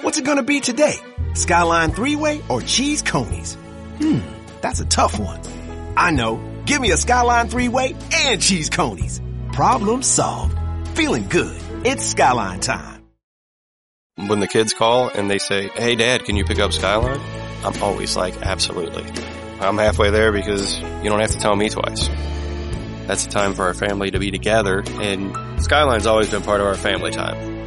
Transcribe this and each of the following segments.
What's it gonna be today? Skyline three way or cheese coneys? Hmm, that's a tough one. I know. Give me a Skyline three way and cheese coneys. Problem solved. Feeling good. It's Skyline time. When the kids call and they say, Hey dad, can you pick up Skyline? I'm always like, absolutely. I'm halfway there because you don't have to tell me twice. That's the time for our family to be together and Skyline's always been part of our family time.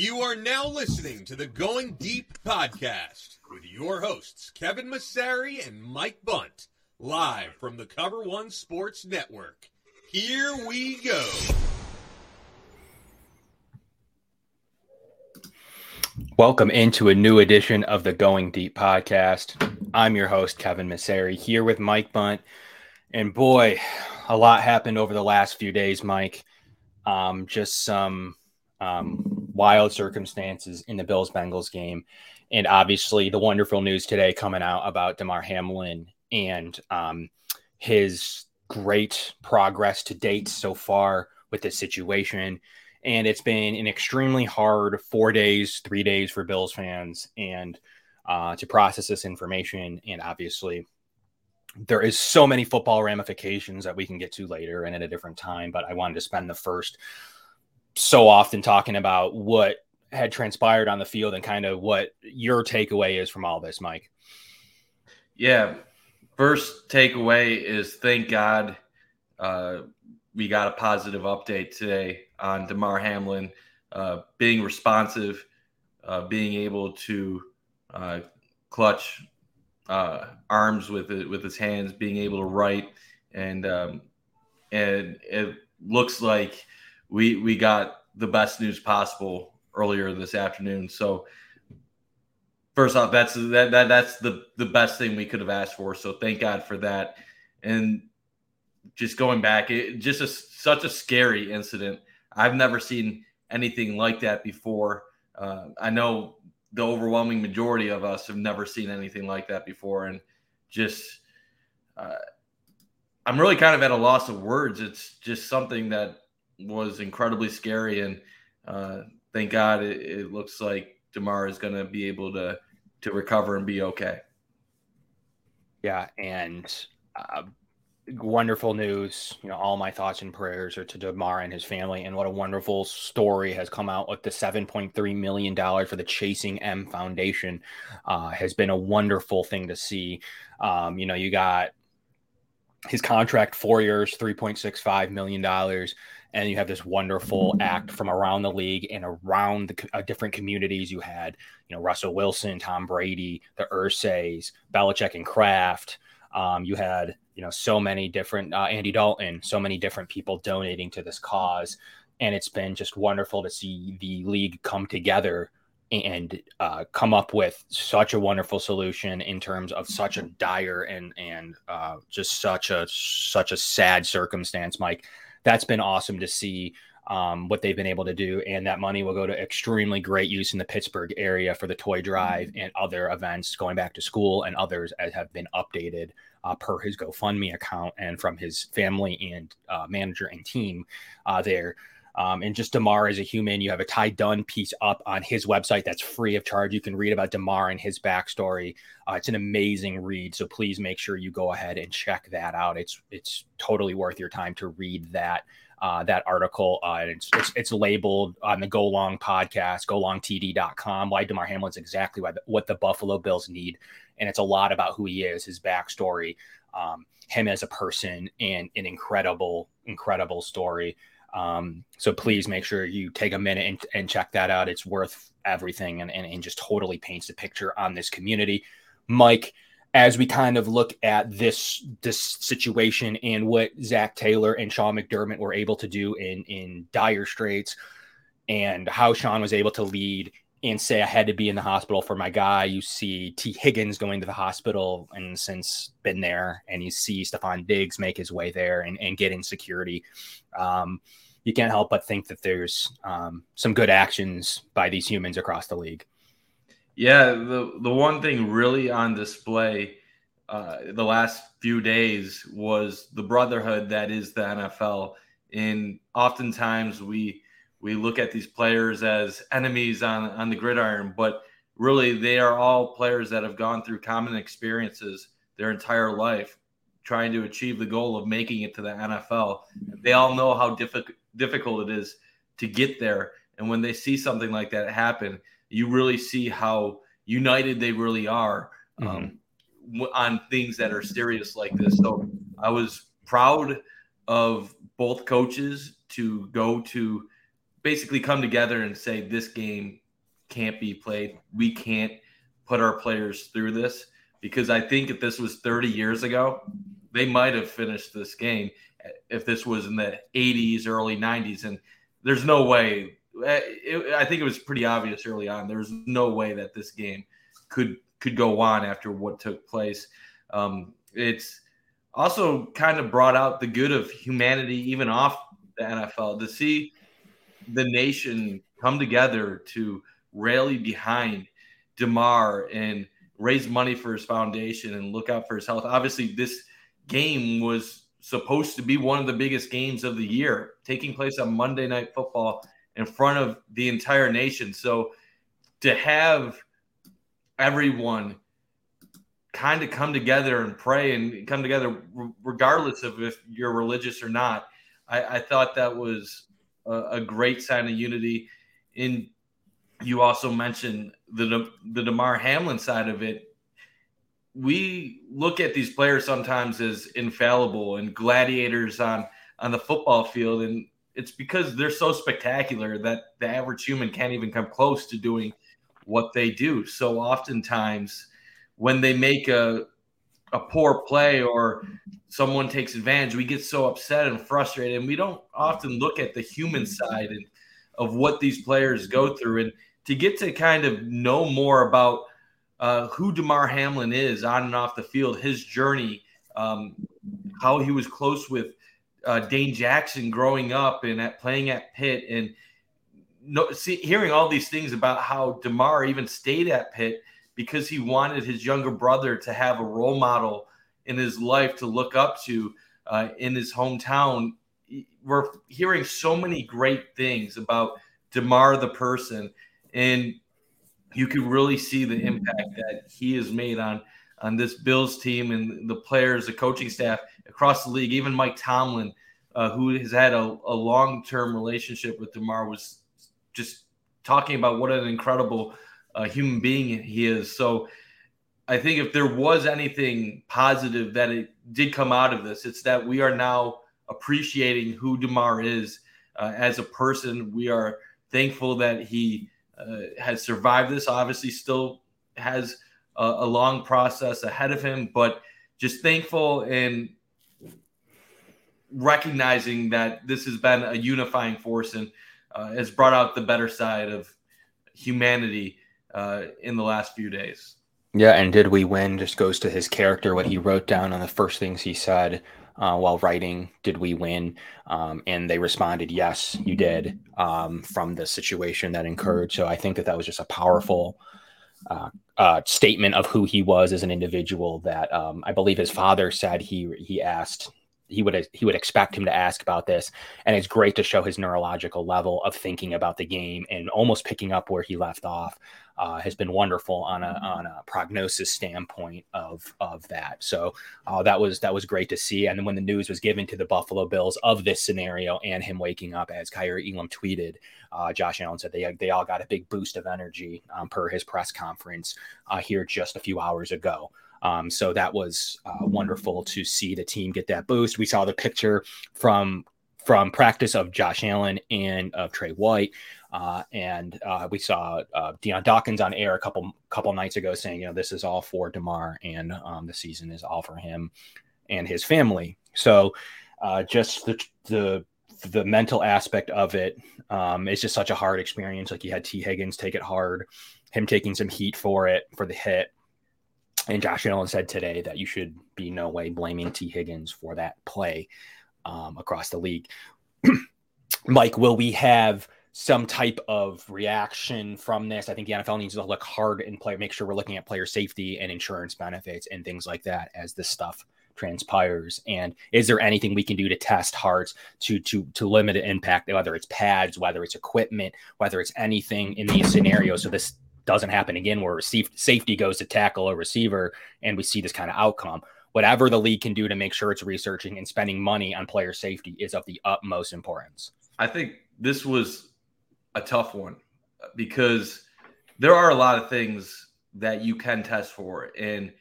You are now listening to the Going Deep podcast with your hosts, Kevin Massari and Mike Bunt, live from the Cover One Sports Network. Here we go. Welcome into a new edition of the Going Deep podcast. I'm your host, Kevin Massari, here with Mike Bunt. And boy, a lot happened over the last few days, Mike. Um, just some um, wild circumstances in the Bills Bengals game. And obviously, the wonderful news today coming out about Damar Hamlin and um, his great progress to date so far with this situation. And it's been an extremely hard four days, three days for Bills fans and uh, to process this information. And obviously, there is so many football ramifications that we can get to later and at a different time. But I wanted to spend the first so often talking about what had transpired on the field and kind of what your takeaway is from all this, Mike. Yeah. First takeaway is thank God uh, we got a positive update today on Damar Hamlin uh, being responsive, uh, being able to uh, clutch uh, arms with it, with his hands, being able to write, and um, and it looks like we we got the best news possible earlier this afternoon. So first off, that's that, that that's the the best thing we could have asked for. So thank God for that. And just going back, it just a, such a scary incident. I've never seen anything like that before. Uh, I know the overwhelming majority of us have never seen anything like that before, and just uh, I'm really kind of at a loss of words. It's just something that was incredibly scary, and uh, thank God it, it looks like Damar is going to be able to to recover and be okay. Yeah, and uh, wonderful news. You know, all my thoughts and prayers are to Damar and his family, and what a wonderful story has come out with the seven point three million dollars for the Chasing M Foundation. Uh, has been a wonderful thing to see. Um, you know, you got his contract four years, three point six five million dollars and you have this wonderful act from around the league and around the uh, different communities. You had, you know, Russell Wilson, Tom Brady, the Irsays, Belichick and Kraft. Um, you had, you know, so many different uh, Andy Dalton, so many different people donating to this cause, and it's been just wonderful to see the league come together and uh, come up with such a wonderful solution in terms of such a dire and and uh, just such a such a sad circumstance, Mike that's been awesome to see um, what they've been able to do. And that money will go to extremely great use in the Pittsburgh area for the toy drive mm-hmm. and other events going back to school and others as have been updated uh, per his GoFundMe account and from his family and uh, manager and team uh, there. Um, and just Damar as a human, you have a Ty Dunne piece up on his website that's free of charge. You can read about Damar and his backstory. Uh, it's an amazing read, so please make sure you go ahead and check that out. It's it's totally worth your time to read that uh, that article. Uh, and it's, it's, it's labeled on the Go Long podcast, golongtd.com. Why Damar Hamlin's exactly why the, what the Buffalo Bills need, and it's a lot about who he is, his backstory, um, him as a person, and an incredible incredible story. Um, so please make sure you take a minute and, and check that out. It's worth everything and, and, and just totally paints the picture on this community. Mike, as we kind of look at this this situation and what Zac Taylor and Sean McDermott were able to do in in dire straits, and how Sean was able to lead and say I had to be in the hospital for my guy. You see Tee Higgins going to the hospital and since been there, and you see Stefon Diggs make his way there and, and get in security. Um, you can't help but think that there's um, some good actions by these humans across the league. Yeah, the the one thing really on display uh, the last few days was the brotherhood that is the NFL. And oftentimes we we look at these players as enemies on on the gridiron, but really they are all players that have gone through common experiences their entire life trying to achieve the goal of making it to the NFL. They all know how difficult difficult it is to get there. And when they see something like that happen, you really see how united they really are um, mm-hmm. on things that are serious like this. So I was proud of both coaches to go to basically come together and say this game can't be played. We can't put our players through this because I think if this was 30 years ago, they might have finished this game if this was in the 80s, early 90s. And there's no way. Eh, I think it was pretty obvious early on. There's no way that this game could could go on after what took place. Um, it's also kind of brought out the good of humanity, even off the NFL, to see the nation come together to rally behind Damar and raise money for his foundation and look out for his health. Obviously, this game was supposed to be one of the biggest games of the year, taking place on Monday Night Football in front of the entire nation. So to have everyone kind of come together and pray and come together, regardless of if you're religious or not, I, I thought that was a, a, great sign of unity. In you also mentioned the the Damar Hamlin side of it. We look at these players sometimes as infallible and gladiators on on the football field. And it's because they're so spectacular that the average human can't even come close to doing what they do. So oftentimes when they make a a poor play or someone takes advantage we get so upset and frustrated and we don't often look at the human side and of what these players go through. And to get to kind of know more about uh, who Damar Hamlin is on and off the field, his journey, um, how he was close with uh, Dane Jackson growing up and at playing at Pitt, and no, see, hearing all these things about how Damar even stayed at Pitt because he wanted his younger brother to have a role model in his life to look up to uh, in his hometown. We're hearing so many great things about Damar the person, and you can really see the impact that he has made on on this Bills team and the players, the coaching staff across the league. Even Mike Tomlin, uh, who has had a, a long term relationship with Damar, was just talking about what an incredible uh, human being he is. So I think if there was anything positive that it did come out of this, it's that we are now appreciating who Damar is uh, as a person. We are thankful that he uh, has survived this. Obviously, still has a, a, long process ahead of him, but just thankful and recognizing that this has been a unifying force and uh, has brought out the better side of humanity uh, in the last few days. Yeah, and did we win just goes to his character, what he wrote down on the first things he said uh, while writing, Did we win? Um, and they responded, Yes, you did, um, from the situation that encouraged. So I think that that was just a powerful uh, uh, statement of who he was as an individual. That um, I believe his father said he he asked he would he would expect him to ask about this and it's great to show his neurological level of thinking about the game and almost picking up where he left off uh, has been wonderful on a on a prognosis standpoint of of that so uh, that was that was great to see and then when the news was given to the Buffalo Bills of this scenario and him waking up as Kaiir Elam tweeted uh, Josh Allen said they they all got a big boost of energy um, per his press conference uh, here just a few hours ago um, so that was uh, wonderful to see the team get that boost. We saw the picture from from practice of Josh Allen and of Tre White. Uh, and uh, we saw uh, Dion Dawkins on air a couple couple nights ago saying, you know, this is all for Damar, and um, the season is all for him and his family. So, uh, just the the the mental aspect of it um, is just such a hard experience. Like you had Tee Higgins take it hard, him taking some heat for it for the hit, and Josh Allen said today that you should be no way blaming Tee Higgins for that play um, across the league. Mike, will we have some type of reaction from this. I think the NFL needs to look hard and play, make sure we're looking at player safety and insurance benefits and things like that as this stuff transpires. And is there anything we can do to test hearts to to to limit the impact, whether it's pads, whether it's equipment, whether it's anything in these scenarios, so this doesn't happen again where safety goes to tackle a receiver and we see this kind of outcome. Whatever the league can do to make sure it's researching and spending money on player safety is of the utmost importance. I think this was a tough one because there are a lot of things that you can test for. And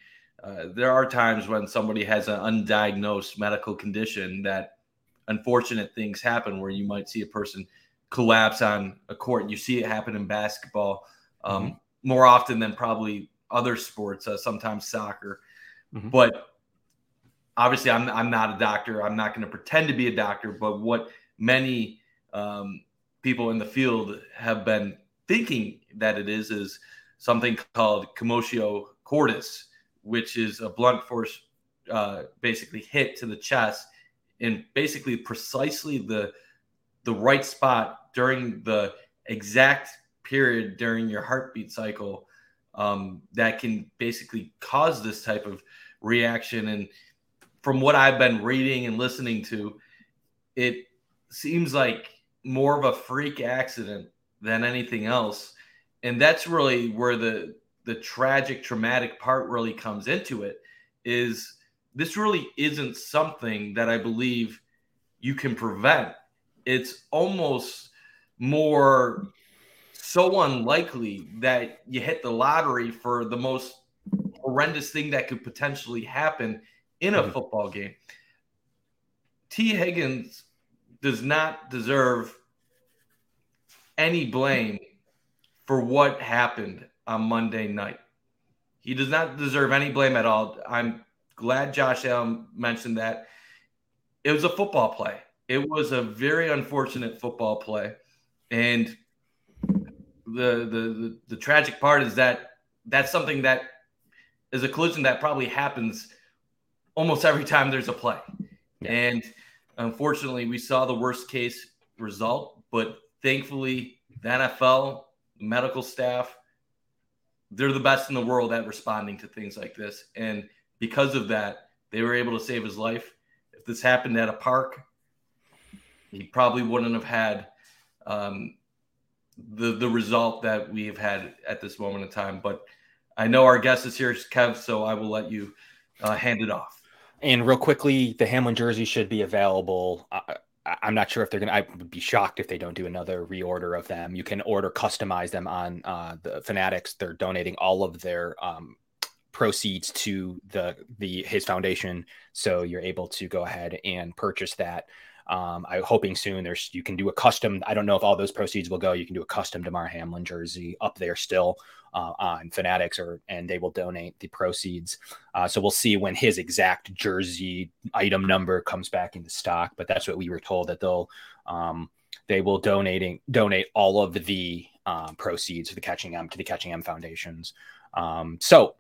uh, there are times when somebody has an undiagnosed medical condition that unfortunate things happen where you might see a person collapse on a court. You see it happen in basketball um, mm-hmm. more often than probably other sports, uh, sometimes soccer. Mm-hmm. But obviously, I'm, I'm not a doctor. I'm not going to pretend to be a doctor. But what many um, people in the field have been thinking that it is is something called commotio cordis, which is a blunt force, uh, basically hit to the chest, in basically precisely the the right spot during the exact period during your heartbeat cycle um, that can basically cause this type of reaction. And from what I've been reading and listening to, it seems like more of a freak accident than anything else. And that's really where the the tragic traumatic part really comes into it is this really isn't something that I believe you can prevent. It's almost more so unlikely that you hit the lottery for the most horrendous thing that could potentially happen in a mm-hmm. football game. Tee Higgins does not deserve any blame for what happened on Monday night. He does not deserve any blame at all. I'm glad Josh Allen mentioned that. It was a football play. It was a very unfortunate football play. And the, the the the tragic part is that that's something that is a collision that probably happens almost every time there's a play. Yeah. And Unfortunately, we saw the worst case result, but thankfully, the NFL, medical staff, they're the best in the world at responding to things like this. And because of that, they were able to save his life. If this happened at a park, he probably wouldn't have had um, the the result that we have had at this moment in time. But I know our guest is here, Kev, so I will let you uh, hand it off. And real quickly, the Hamlin jersey should be available. I, am not sure if they're gonna. I would be shocked if they don't do another reorder of them. You can order customize them on uh, the Fanatics. They're donating all of their um, proceeds to the the his foundation, so you're able to go ahead and purchase that. Um, I'm hoping soon there's you can do a custom. I don't know if all those proceeds will go. You can do a custom Damar Hamlin jersey up there still uh, on Fanatics, or and they will donate the proceeds. Uh, so we'll see when his exact jersey item number comes back into stock. But that's what we were told that they'll um, they will donating donate all of the um, proceeds to the Catching M to the Catching M foundations. Um, so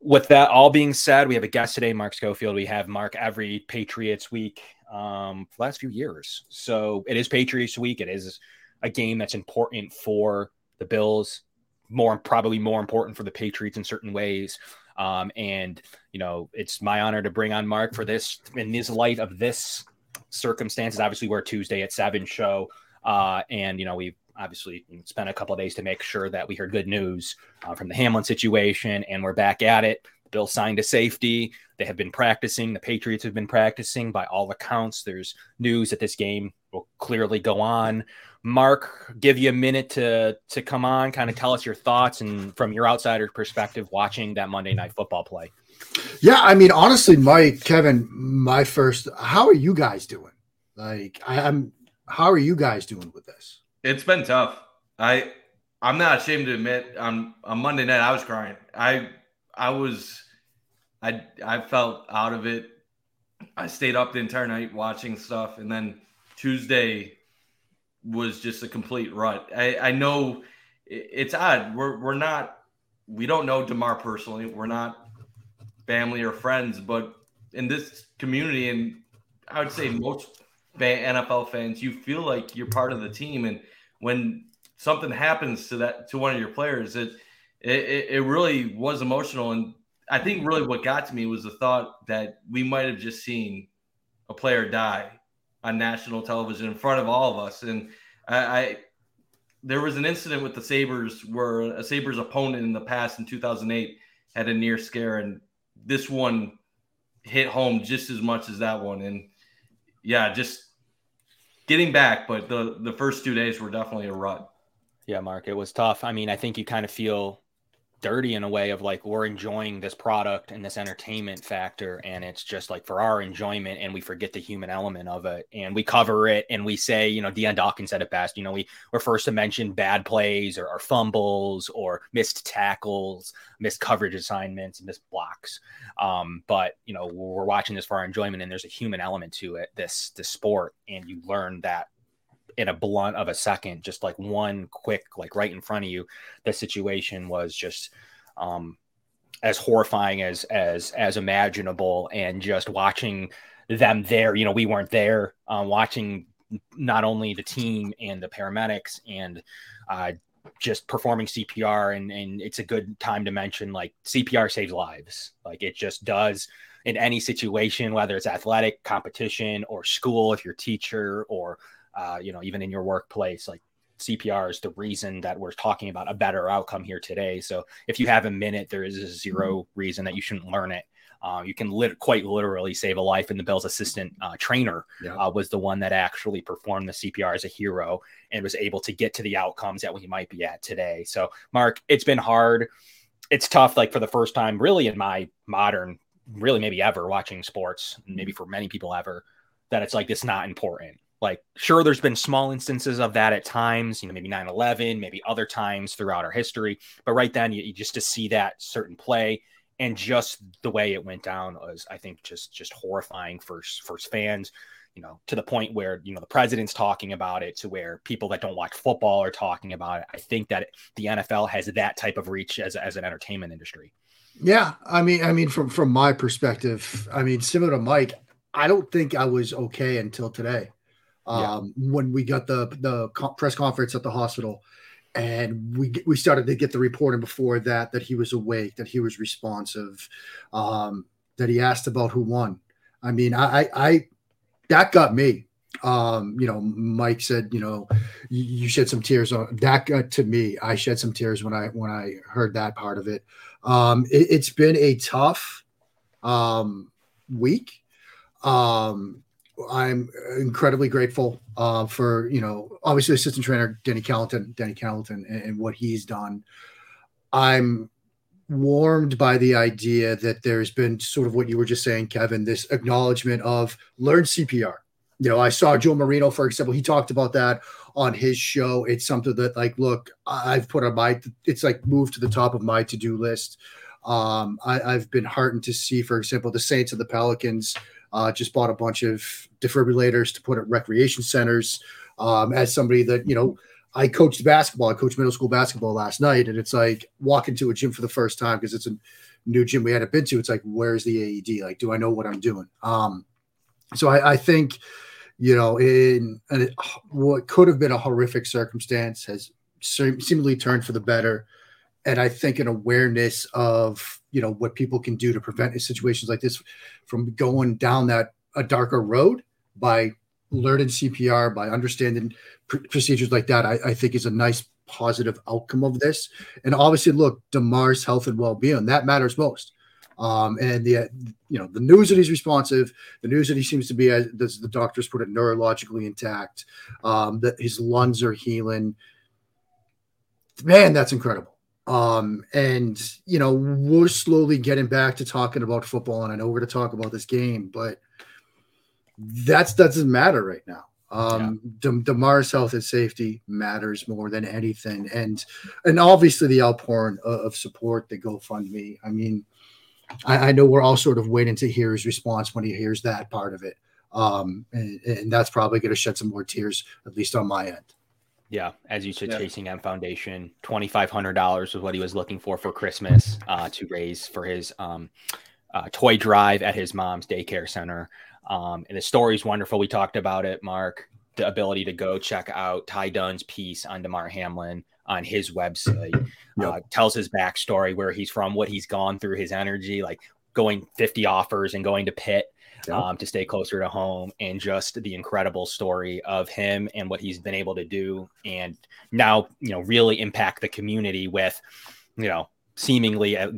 with that all being said, we have a guest today, Mark Schofield. We have Mark every Patriots week um, for the last few years. So it is Patriots week. It is a game that's important for the Bills, more probably more important for the Patriots in certain ways. Um, and you know, it's my honor to bring on Mark for this in this light of this circumstances. Obviously, we're Tuesday at seven show, uh, and you know we obviously spent a couple of days to make sure that we heard good news uh, from the Hamlin situation, and we're back at it. Bill signed a safety. They have been practicing. The Patriots have been practicing. By all accounts, there's news that this game will clearly go on. Mark, give you a minute to to come on, kind of tell us your thoughts and from your outsider perspective, watching that Monday Night Football play. Yeah, I mean, honestly, Mike, Kevin, my first. How are you guys doing? Like, I, I'm. How are you guys doing with this? It's been tough. I I'm not ashamed to admit on on Monday night I was crying. I I was I I felt out of it. I stayed up the entire night watching stuff, and then Tuesday was just a complete rut. I, I know it's odd. We're we're not we don't know Damar personally. We're not family or friends, but in this community, and I would say most NFL fans, you feel like you're part of the team. And when something happens to that to one of your players, it it, it really was emotional. And I think really what got to me was the thought that we might have just seen a player die on national television in front of all of us. And I, I there was an incident with the Sabres where a Sabres opponent in the past in 2008 had a near scare, and this one hit home just as much as that one. And yeah, just getting back, but the the first two days were definitely a rut. Yeah, Mark, it was tough. I mean, I think you kind of feel dirty in a way of like we're enjoying this product and this entertainment factor and it's just like for our enjoyment and we forget the human element of it and we cover it and we say you know Dion Dawkins said it best you know we we're first to mention bad plays or, or fumbles or missed tackles missed coverage assignments missed blocks. Um, but you know we're watching this for our enjoyment and there's a human element to it this this sport and you learn that in a blunt of a second, just like one quick, like right in front of you, the situation was just um, as horrifying as as as imaginable. And just watching them there, you know, we weren't there. Um, watching not only the team and the paramedics and uh, just performing CPR, and and it's a good time to mention like CPR saves lives. Like it just does in any situation, whether it's athletic competition or school, if you're a teacher or uh, you know, even in your workplace, like CPR is the reason that we're talking about a better outcome here today. So if you have a minute, there is a zero mm-hmm. reason that you shouldn't learn it. Uh, you can lit- quite literally save a life. And the Bell's assistant uh, trainer yeah. uh, was the one that actually performed the CPR as a hero and was able to get to the outcomes that we might be at today. So, Mark, it's been hard. It's tough, like for the first time, really, in my modern, really maybe ever watching sports, maybe for many people ever, that it's like it's not important like, sure, there's been small instances of that at times, you know, maybe 9 11, maybe other times throughout our history. But right then, you, you, just to see that certain play and just the way it went down was, I think, just just horrifying for, for fans, you know, to the point where, you know, the president's talking about it to where people that don't watch football are talking about it. I think that the NFL has that type of reach as, as an entertainment industry. Yeah. I mean, I mean, from, from my perspective, I mean, similar to Mike, I don't think I was okay until today um, yeah. when we got the the press conference at the hospital, and we we started to get the reporting before that that he was awake, that he was responsive, um, that he asked about who won. I mean, I, I, I that got me. Um, you know, Mike said, you know, you, you shed some tears on that got to me. I shed some tears when I when I heard that part of it. Um, it, has been a tough um, week. Um, I'm incredibly grateful uh, for you know obviously assistant trainer Denny Kellington, Denny Kellington, and, and, what he's done. I'm warmed by the idea that there's been sort of what you were just saying, Kevin, this acknowledgement of learn CPR. You know, I saw Joe Marino, for example, he talked about that on his show. It's something that, like, look, I've put on my, it's like moved to the top of my to do list. Um, I, I've been heartened to see, for example, the Saints and the Pelicans uh, just bought a bunch of defibrillators to put at recreation centers. Um, as somebody that you know, I coached basketball. I coached middle school basketball last night, and it's like walking to a gym for the first time because it's a new gym we hadn't been to. It's like, where's the AED? Like, do I know what I'm doing? Um, so I, I think, you know, in, in what could have been a horrific circumstance has seemingly turned for the better and I think an awareness of you know what people can do to prevent situations like this from going down that a darker road by learning CPR, by understanding pr- procedures like that, I, I, think is a nice positive outcome of this. And obviously, look, Damar's health and well-being that matters most. Um, and the you know the news that he's responsive, the news that he seems to be, as the doctors put it, neurologically intact, um, that his lungs are healing. Man, that's incredible. Um, and you know, we're slowly getting back to talking about football, and I know we're going to talk about this game, but that's that doesn't matter right now. Um, yeah. Damar's health and safety matters more than anything, and and obviously the outpouring of, of support, the GoFundMe. I mean, I, I, know we're all sort of waiting to hear his response when he hears that part of it, um, and, and that's probably going to shed some more tears, at least on my end. Yeah, as you said, yeah. Chasing M Foundation, twenty five hundred dollars was what he was looking for for Christmas uh, to raise for his um, uh, toy drive at his mom's daycare center. Um, and the story is wonderful. We talked about it, Mark. the ability to go check out Ty Dunne's piece on Damar Hamlin on his website. Yep. Uh, tells his backstory, where he's from, what he's gone through, his energy, like going 50 offers and going to Pitt yep. um, to stay closer to home, and just the incredible story of him and what he's been able to do, and now you know really impact the community with you know seemingly at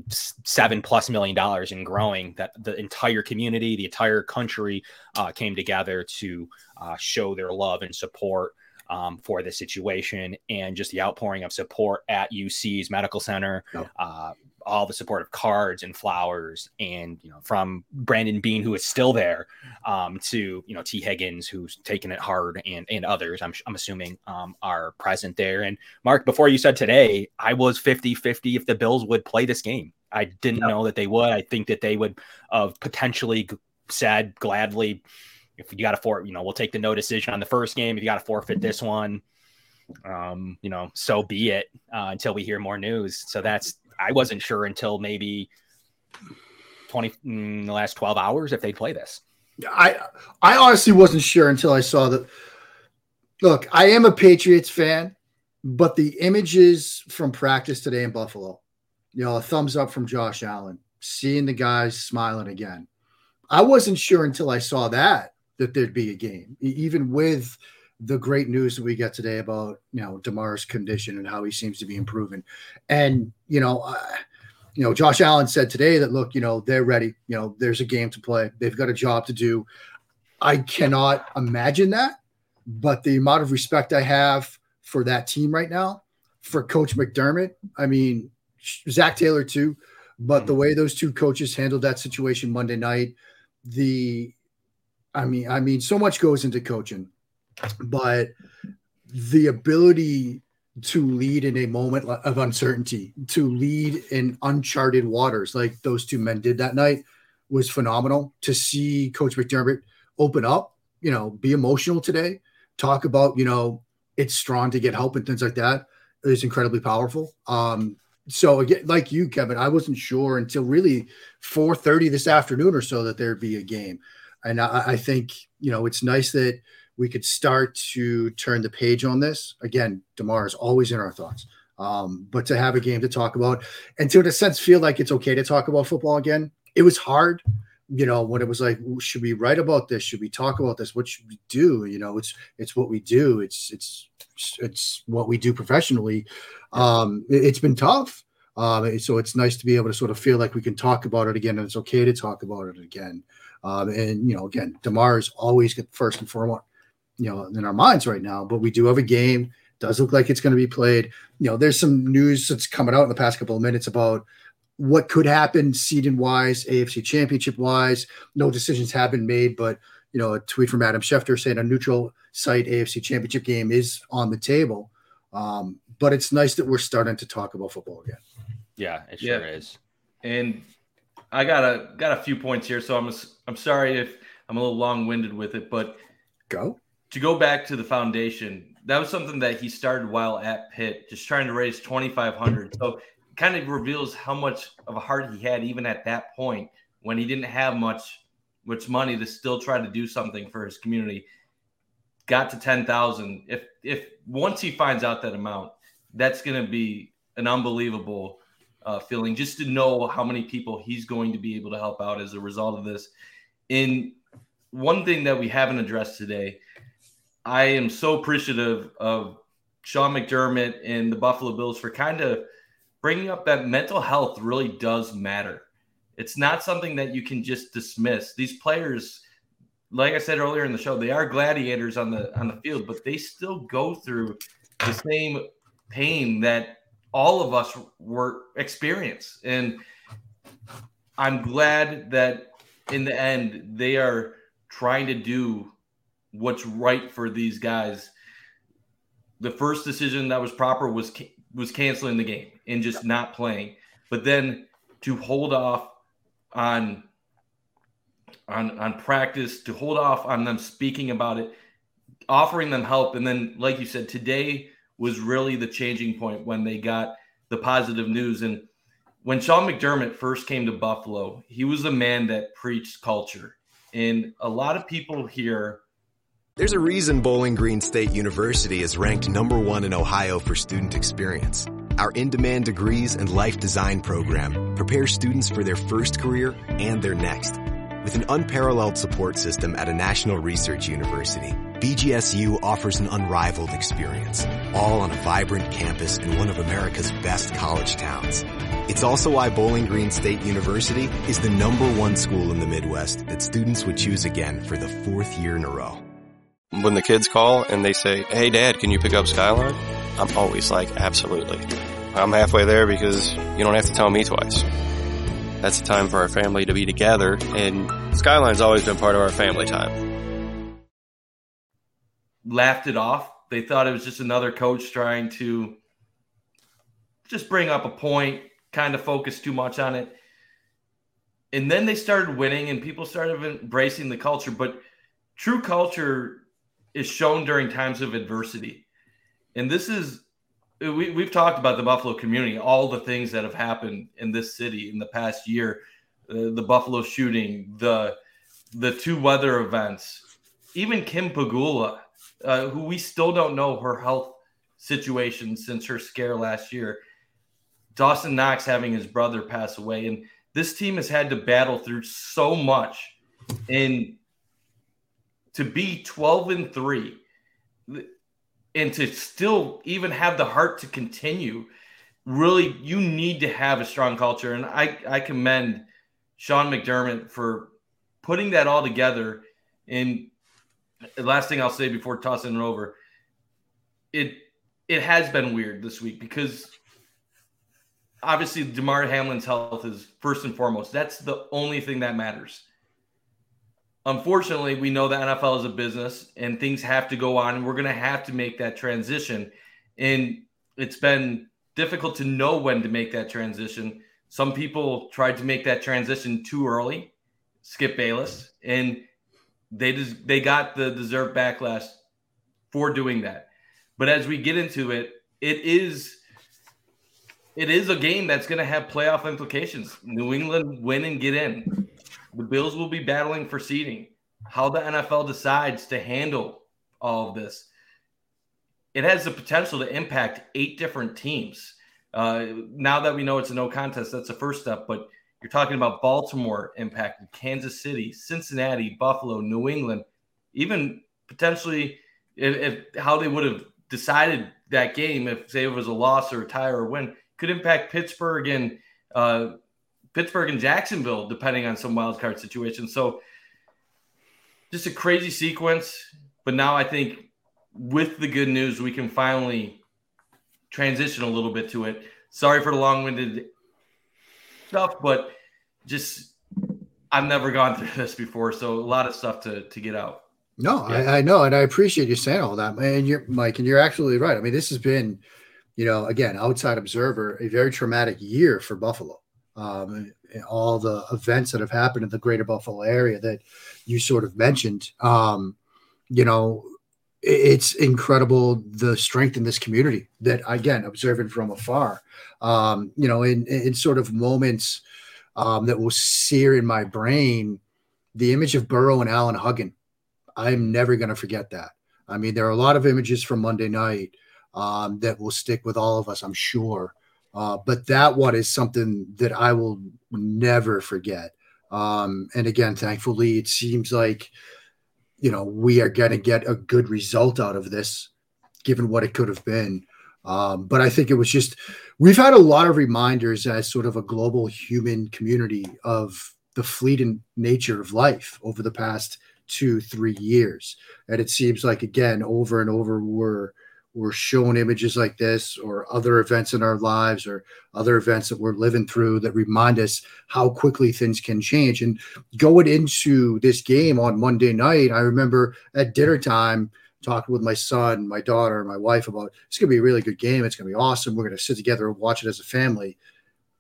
seven plus million dollars and growing that the entire community the entire country uh, came together to uh, show their love and support um, for the situation and just the outpouring of support at uc's medical center uh, all the support of cards and flowers and you know from Brandon Beane who is still there um, to you know Tee Higgins who's taken it hard and and others I'm, I'm assuming um, are present there. And Mark before you said today I was 50 50 if the Bills would play this game. I didn't know that they would. I think that they would have potentially said gladly if you got to for you know we'll take the no decision on the first game if you got to forfeit this one um, you know, so be it uh, until we hear more news. So that's I wasn't sure until maybe 20 mm, the last 12 hours if they'd play this. I I honestly wasn't sure until I saw that. Look, I am a Patriots fan, but the images from practice today in Buffalo, you know, a thumbs up from Josh Allen, seeing the guys smiling again. I wasn't sure until I saw that that there'd be a game, even with the great news that we get today about you know Damar's condition and how he seems to be improving. And you know, uh, you know, Josh Allen said today that look, you know, they're ready. You know, there's a game to play. They've got a job to do. I cannot imagine that, but the amount of respect I have for that team right now, for Coach McDermott, I mean, Zac Taylor too, but the way those two coaches handled that situation Monday night, the, I mean, I mean, so much goes into coaching but the ability to lead in a moment of uncertainty, to lead in uncharted waters like those two men did that night was phenomenal. To see Coach McDermott open up, you know, be emotional today, talk about, you know, it's strong to get help and things like that is incredibly powerful. Um, so again, like you, Kevin, I wasn't sure until really 4:30 this afternoon or so that there'd be a game. And I, I think, you know, it's nice that we could start to turn the page on this. Again, Damar is always in our thoughts. Um, but to have a game to talk about and to, in a sense, feel like it's okay to talk about football again, it was hard. You know, when it was like, should we write about this? Should we talk about this? What should we do? You know, it's it's what we do. It's it's it's what we do professionally. Um, it, has been tough. Um, so it's nice to be able to sort of feel like we can talk about it again, and it's okay to talk about it again. Um, and you know, again, Damar is always first and foremost you know in our minds right now. But we do have a game. Does look like it's going to be played. You know, there's some news that's coming out in the past couple of minutes about what could happen seeding wise, AFC championship wise. No decisions have been made, but you know, a tweet from Adam Schefter saying a neutral site AFC championship game is on the table. Um, but it's nice that we're starting to talk about football again. Yeah, it sure yeah. is. And I got a got a few points here, so I'm I'm sorry if I'm a little long winded with it, but go to go back to the foundation, that was something that he started while at Pitt, just trying to raise 2,500. So kind of reveals how much of a heart he had even at that point when he didn't have much much money to still try to do something for his community. Got to 10,000. If if once he finds out that amount, that's going to be an unbelievable uh, feeling just to know how many people he's going to be able to help out as a result of this. In one thing that we haven't addressed today I am so appreciative of Sean McDermott and the Buffalo Bills for kind of bringing up that mental health really does matter. It's not something that you can just dismiss. These players, like I said earlier in the show, they are gladiators on the on the field, but they still go through the same pain that all of us were experience. And I'm glad that in the end they are trying to do what's right for these guys. The first decision that was proper was was canceling the game and just not playing. But then to hold off on on on practice, to hold off on them speaking about it, offering them help, and then like you said, today was really the changing point when they got the positive news. And when Sean McDermott first came to Buffalo, he was a man that preached culture. And a lot of people here There's a reason Bowling Green State University is ranked number one in Ohio for student experience. Our in-demand degrees and life design program prepares students for their first career and their next. With an unparalleled support system at a national research university, BGSU offers an unrivaled experience, all on a vibrant campus in one of America's best college towns. It's also why Bowling Green State University is the number one school in the Midwest that students would choose again for the fourth year in a row. When the kids call and they say, Hey dad, can you pick up Skyline? I'm always like, absolutely. I'm halfway there because you don't have to tell me twice. That's the time for our family to be together and Skyline's always been part of our family time laughed it off. They thought it was just another coach trying to just bring up a point, kind of focus too much on it. And then they started winning and people started embracing the culture. But true culture is shown during times of adversity. And this is, we, we've talked about the Buffalo community, all the things that have happened in this city in the past year uh, the Buffalo shooting, the, the two weather events, even Kim Pegula, uh, who we still don't know her health situation since her scare last year. Dawson Knox having his brother pass away. And this team has had to battle through so much. And to be 12 and 3 and to still even have the heart to continue, really, you need to have a strong culture. And I, I commend Sean McDermott for putting that all together and the last thing I'll say before tossing it over, it it has been weird this week because obviously Damar Hamlin's health is first and foremost. That's the only thing that matters. Unfortunately, we know the NFL is a business and things have to go on, and we're going to have to make that transition. And it's been difficult to know when to make that transition. Some people tried to make that transition too early, Skip Bayless, and they just they got the deserved backlash for doing that. But as we get into it, it is it is a game that's going to have playoff implications. New England win and get in. The Bills will be battling for seeding. How the NFL decides to handle all of this, it has the potential to impact eight different teams. Uh, now that we know it's a no contest, that's the first step. But you're talking about Baltimore impacted, Kansas City, Cincinnati, Buffalo, New England, even potentially if, if, how they would have decided that game if say it was a loss or a tie or a win could impact Pittsburgh and uh, Pittsburgh and Jacksonville depending on some wild card situations. So just a crazy sequence, but now I think with the good news we can finally transition a little bit to it. Sorry for the long-winded stuff, but just I've never gone through this before, so a lot of stuff to to get out. No, yeah. I, I, know, and I appreciate you saying all that, and you're Mike, and you're absolutely right. I mean, this has been, you know, again, outside observer, a very traumatic year for Buffalo. Um, all the events that have happened in the greater Buffalo area that you sort of mentioned. Um, you know, it's incredible the strength in this community that again observing from afar um, you know in, in sort of moments um, that will sear in my brain the image of burrow and allen hugging i'm never going to forget that i mean there are a lot of images from monday night um, that will stick with all of us i'm sure uh, but that one is something that i will never forget um, and again thankfully it seems like you know, we are going to get a good result out of this, given what it could have been. Um, but I think it was just, we've had a lot of reminders as sort of a global human community of the fleeting nature of life over the past two, three years. And it seems like, again, over and over, we're, we're shown images like this or other events in our lives or other events that we're living through that remind us how quickly things can change. And going into this game on Monday night, I remember at dinner time talking with my son, my daughter, my wife about it's going to be a really good game. It's going to be awesome. We're going to sit together and watch it as a family.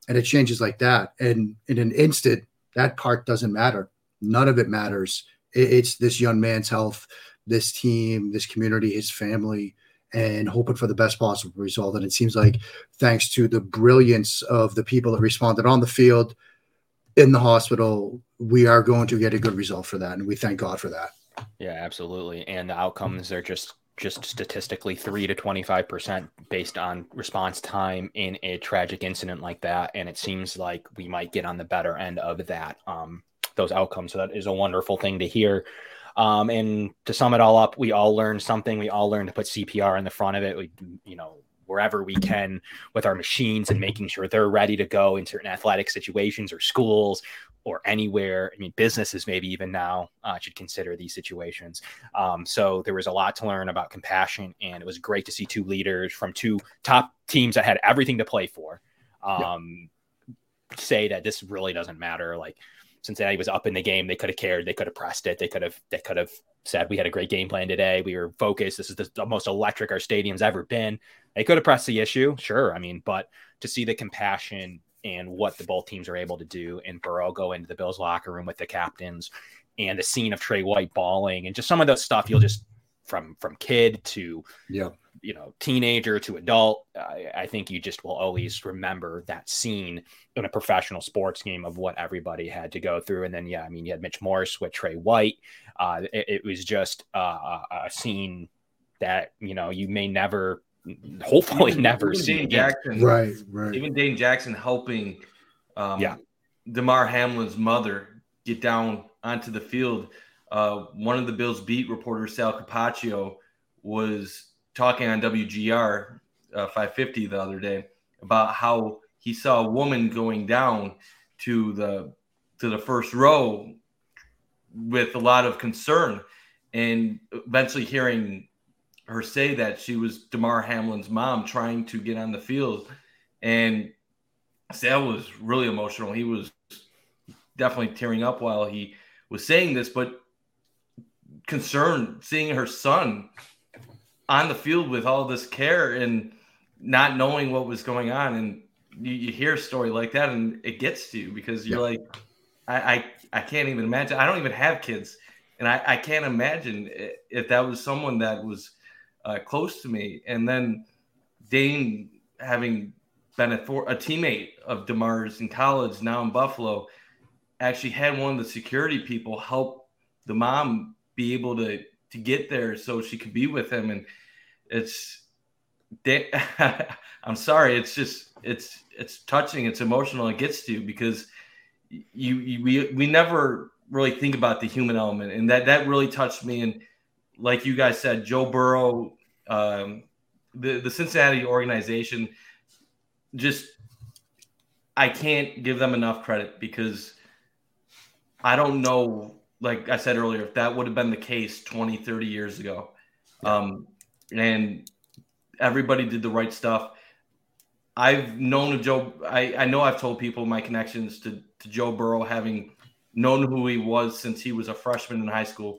And it changes like that. And in an instant, that part doesn't matter. None of it matters. It's this young man's health, this team, this community, his family and hoping for the best possible result. And it seems like, thanks to the brilliance of the people that responded on the field, in the hospital, we are going to get a good result for that. And we thank God for that. Yeah, absolutely. And the outcomes are just just statistically 3 to 25% based on response time in a tragic incident like that and it seems like we might get on the better end of that um those outcomes so that is a wonderful thing to hear um and to sum it all up we all learned something we all learned to put CPR in the front of it we you know wherever we can with our machines and making sure they're ready to go in certain athletic situations or schools or anywhere. I mean, businesses maybe even now uh, should consider these situations. Um, so there was a lot to learn about compassion, and it was great to see two leaders from two top teams that had everything to play for um, yeah. say that this really doesn't matter. Like Cincinnati was up in the game, they could have cared, they could have pressed it, they could have they could have said we had a great game plan today, we were focused. This is the, most electric our stadium's ever been. They could have pressed the issue, sure. I mean, but to see the compassion and what the both teams are able to do. And Burrow go into the Bills locker room with the captains and the scene of Tre White bawling and just some of those stuff you'll just from from kid to yeah you know teenager to adult I, I think you just will always remember that scene in a professional sports game of what everybody had to go through and then yeah i mean you had mitch morse with tre white uh, it, it was just uh, a scene that you know you may never hopefully even, never even see Dane again. Jackson, Right, right. Even Dane Jackson helping um, Yeah. Damar Hamlin's mother get down onto the field. Uh, one of the Bills beat reporters, Sal Capaccio, was talking on WGR uh, 550 the other day about how he saw a woman going down to the to the first row with a lot of concern and eventually hearing her say that she was Damar Hamlin's mom trying to get on the field. And Sal was really emotional. He was definitely tearing up while he was saying this, but concerned seeing her son on the field with all this care and not knowing what was going on. And you, you hear a story like that and it gets to you because you're like, I, I, I can't even imagine. I don't even have kids. And I, I can't imagine if that was someone that was uh, close to me. And then Dane, having been a, a teammate of Damar's in college, now in Buffalo, actually had one of the security people help the mom be able to to get there so she could be with him. And it's, I'm sorry, it's just it's it's touching, it's emotional, it gets to you because you, you we we never really think about the human element, and that that really touched me. And like you guys said, Joe Burrow, um, the the Cincinnati organization, just I can't give them enough credit because I don't know, like I said earlier, if that would have been the case 20, 30 years ago. Um, and everybody did the right stuff. I've known of Joe. I, I know I've told people my connections to, to Joe Burrow, having known who he was since he was a freshman in high school.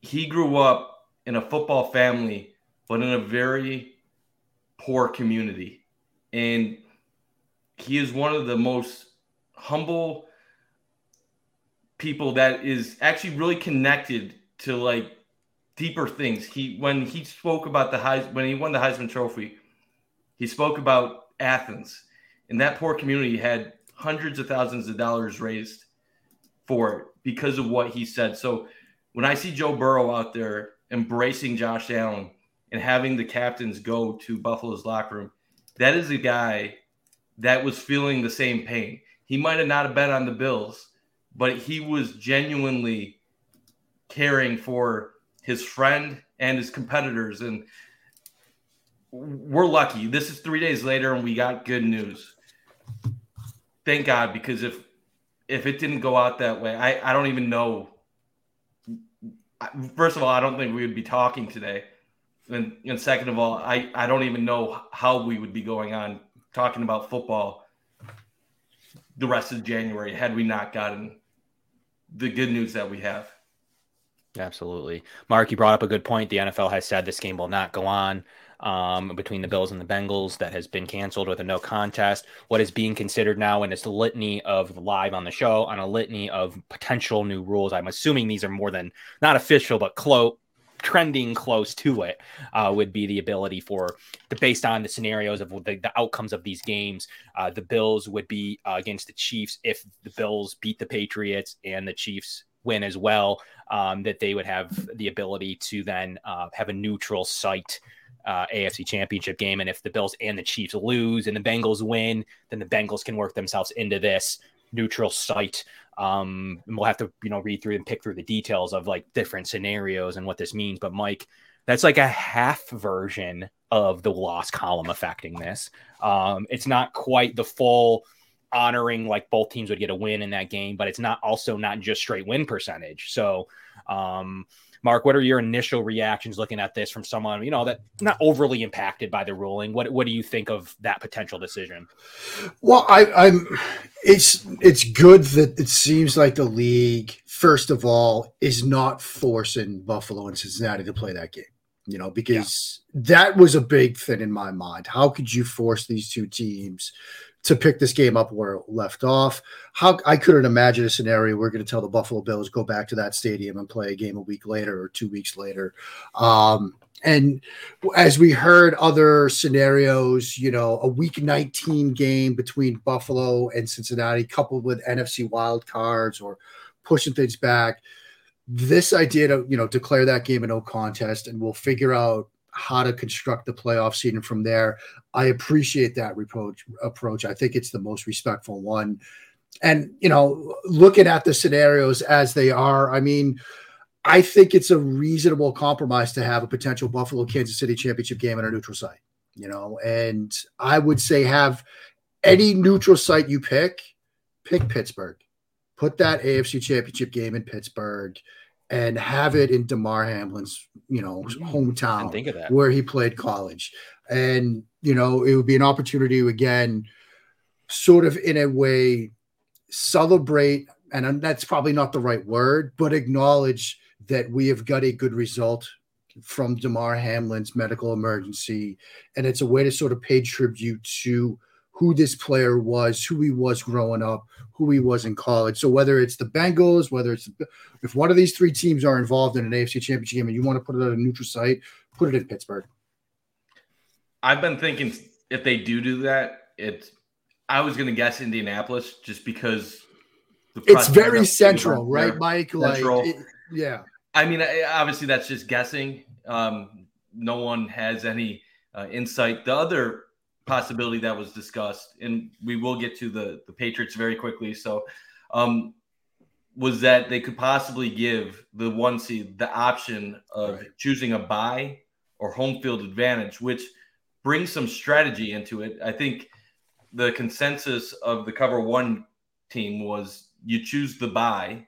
He grew up in a football family, but in a very poor community. And he is one of the most humble people that is actually really connected to like deeper things. He when he spoke about the Heis when he won the Heisman Trophy, he spoke about Athens, and that poor community had hundreds of thousands of dollars raised for it because of what he said. So when I see Joe Burrow out there embracing Josh Allen and having the captains go to Buffalo's locker room, that is a guy that was feeling the same pain. He might have not have been on the Bills, but he was genuinely caring for his friend and his competitors. And we're lucky. This is three days later, and we got good news. Thank God, because if if it didn't go out that way, I, I don't even know. First of all, I don't think we would be talking today. And, and second of all, I, I don't even know how we would be going on talking about football the rest of January had we not gotten the good news that we have. Absolutely. Mark, you brought up a good point. The NFL has said this game will not go on um, between the Bills and the Bengals. That has been canceled with a no contest. What is being considered now, it's a litany of live on the show on a litany of potential new rules. I'm assuming these are more than not official, but close trending close to it uh, would be the ability for the based on the scenarios of the, the outcomes of these games uh, the bills would be uh, against the chiefs if the bills beat the patriots and the chiefs win as well, um, that they would have the ability to then uh, have a neutral site uh, AFC Championship game. And if the Bills and the Chiefs lose and the Bengals win, then the Bengals can work themselves into this neutral site. Um, and we'll have to, you know, read through and pick through the details of like different scenarios and what this means. But Mike, that's like a half version of the loss column affecting this. Um, it's not quite the full honoring like both teams would get a win in that game, but it's not also not just straight win percentage. So, um, Mark, what are your initial reactions looking at this from someone you know that not overly impacted by the ruling? What what do you think of that potential decision? Well, I, I'm. It's it's good that it seems like the league, first of all, is not forcing Buffalo and Cincinnati to play that game. You know, because yeah. that was a big thing in my mind. How could you force these two teams to pick this game up where it left off. How I couldn't imagine a scenario we're going to tell the Buffalo Bills go back to that stadium and play a game a week later or two weeks later. Um, and as we heard other scenarios, you know, a week 19 game between Buffalo and Cincinnati, coupled with NFC wild cards or pushing things back. This idea to, you know, declare that game a no contest and we'll figure out how to construct the playoff season from there. I appreciate that reproach approach. I think it's the most respectful one. And you know, looking at the scenarios as they are, I mean, I think it's a reasonable compromise to have a potential Buffalo Kansas City championship game at a neutral site. You know, and I would say have any neutral site you pick, pick Pittsburgh. Put that AFC championship game in Pittsburgh and have it in Damar Hamlin's, you know, hometown think of that. where he played college. And, you know, it would be an opportunity to again, sort of in a way, celebrate, and that's probably not the right word, but acknowledge that we have got a good result from Damar Hamlin's medical emergency. And it's a way to sort of pay tribute to who this player was, who he was growing up, who he was in college. So whether it's the Bengals, whether it's if one of these three teams are involved in an AFC championship game and you want to put it at a neutral site, put it in Pittsburgh. I've been thinking if they do do that, it's I was going to guess Indianapolis just because it's very central, right, Mike? Central. Like, it, yeah. I mean, obviously that's just guessing. Um, no one has any uh, insight. The other possibility that was discussed, and we will get to the the Patriots very quickly. So, um, was that they could possibly give the one seed the option of right. choosing a bye or home field advantage, which brings some strategy into it. I think the consensus of the cover one team was you choose the bye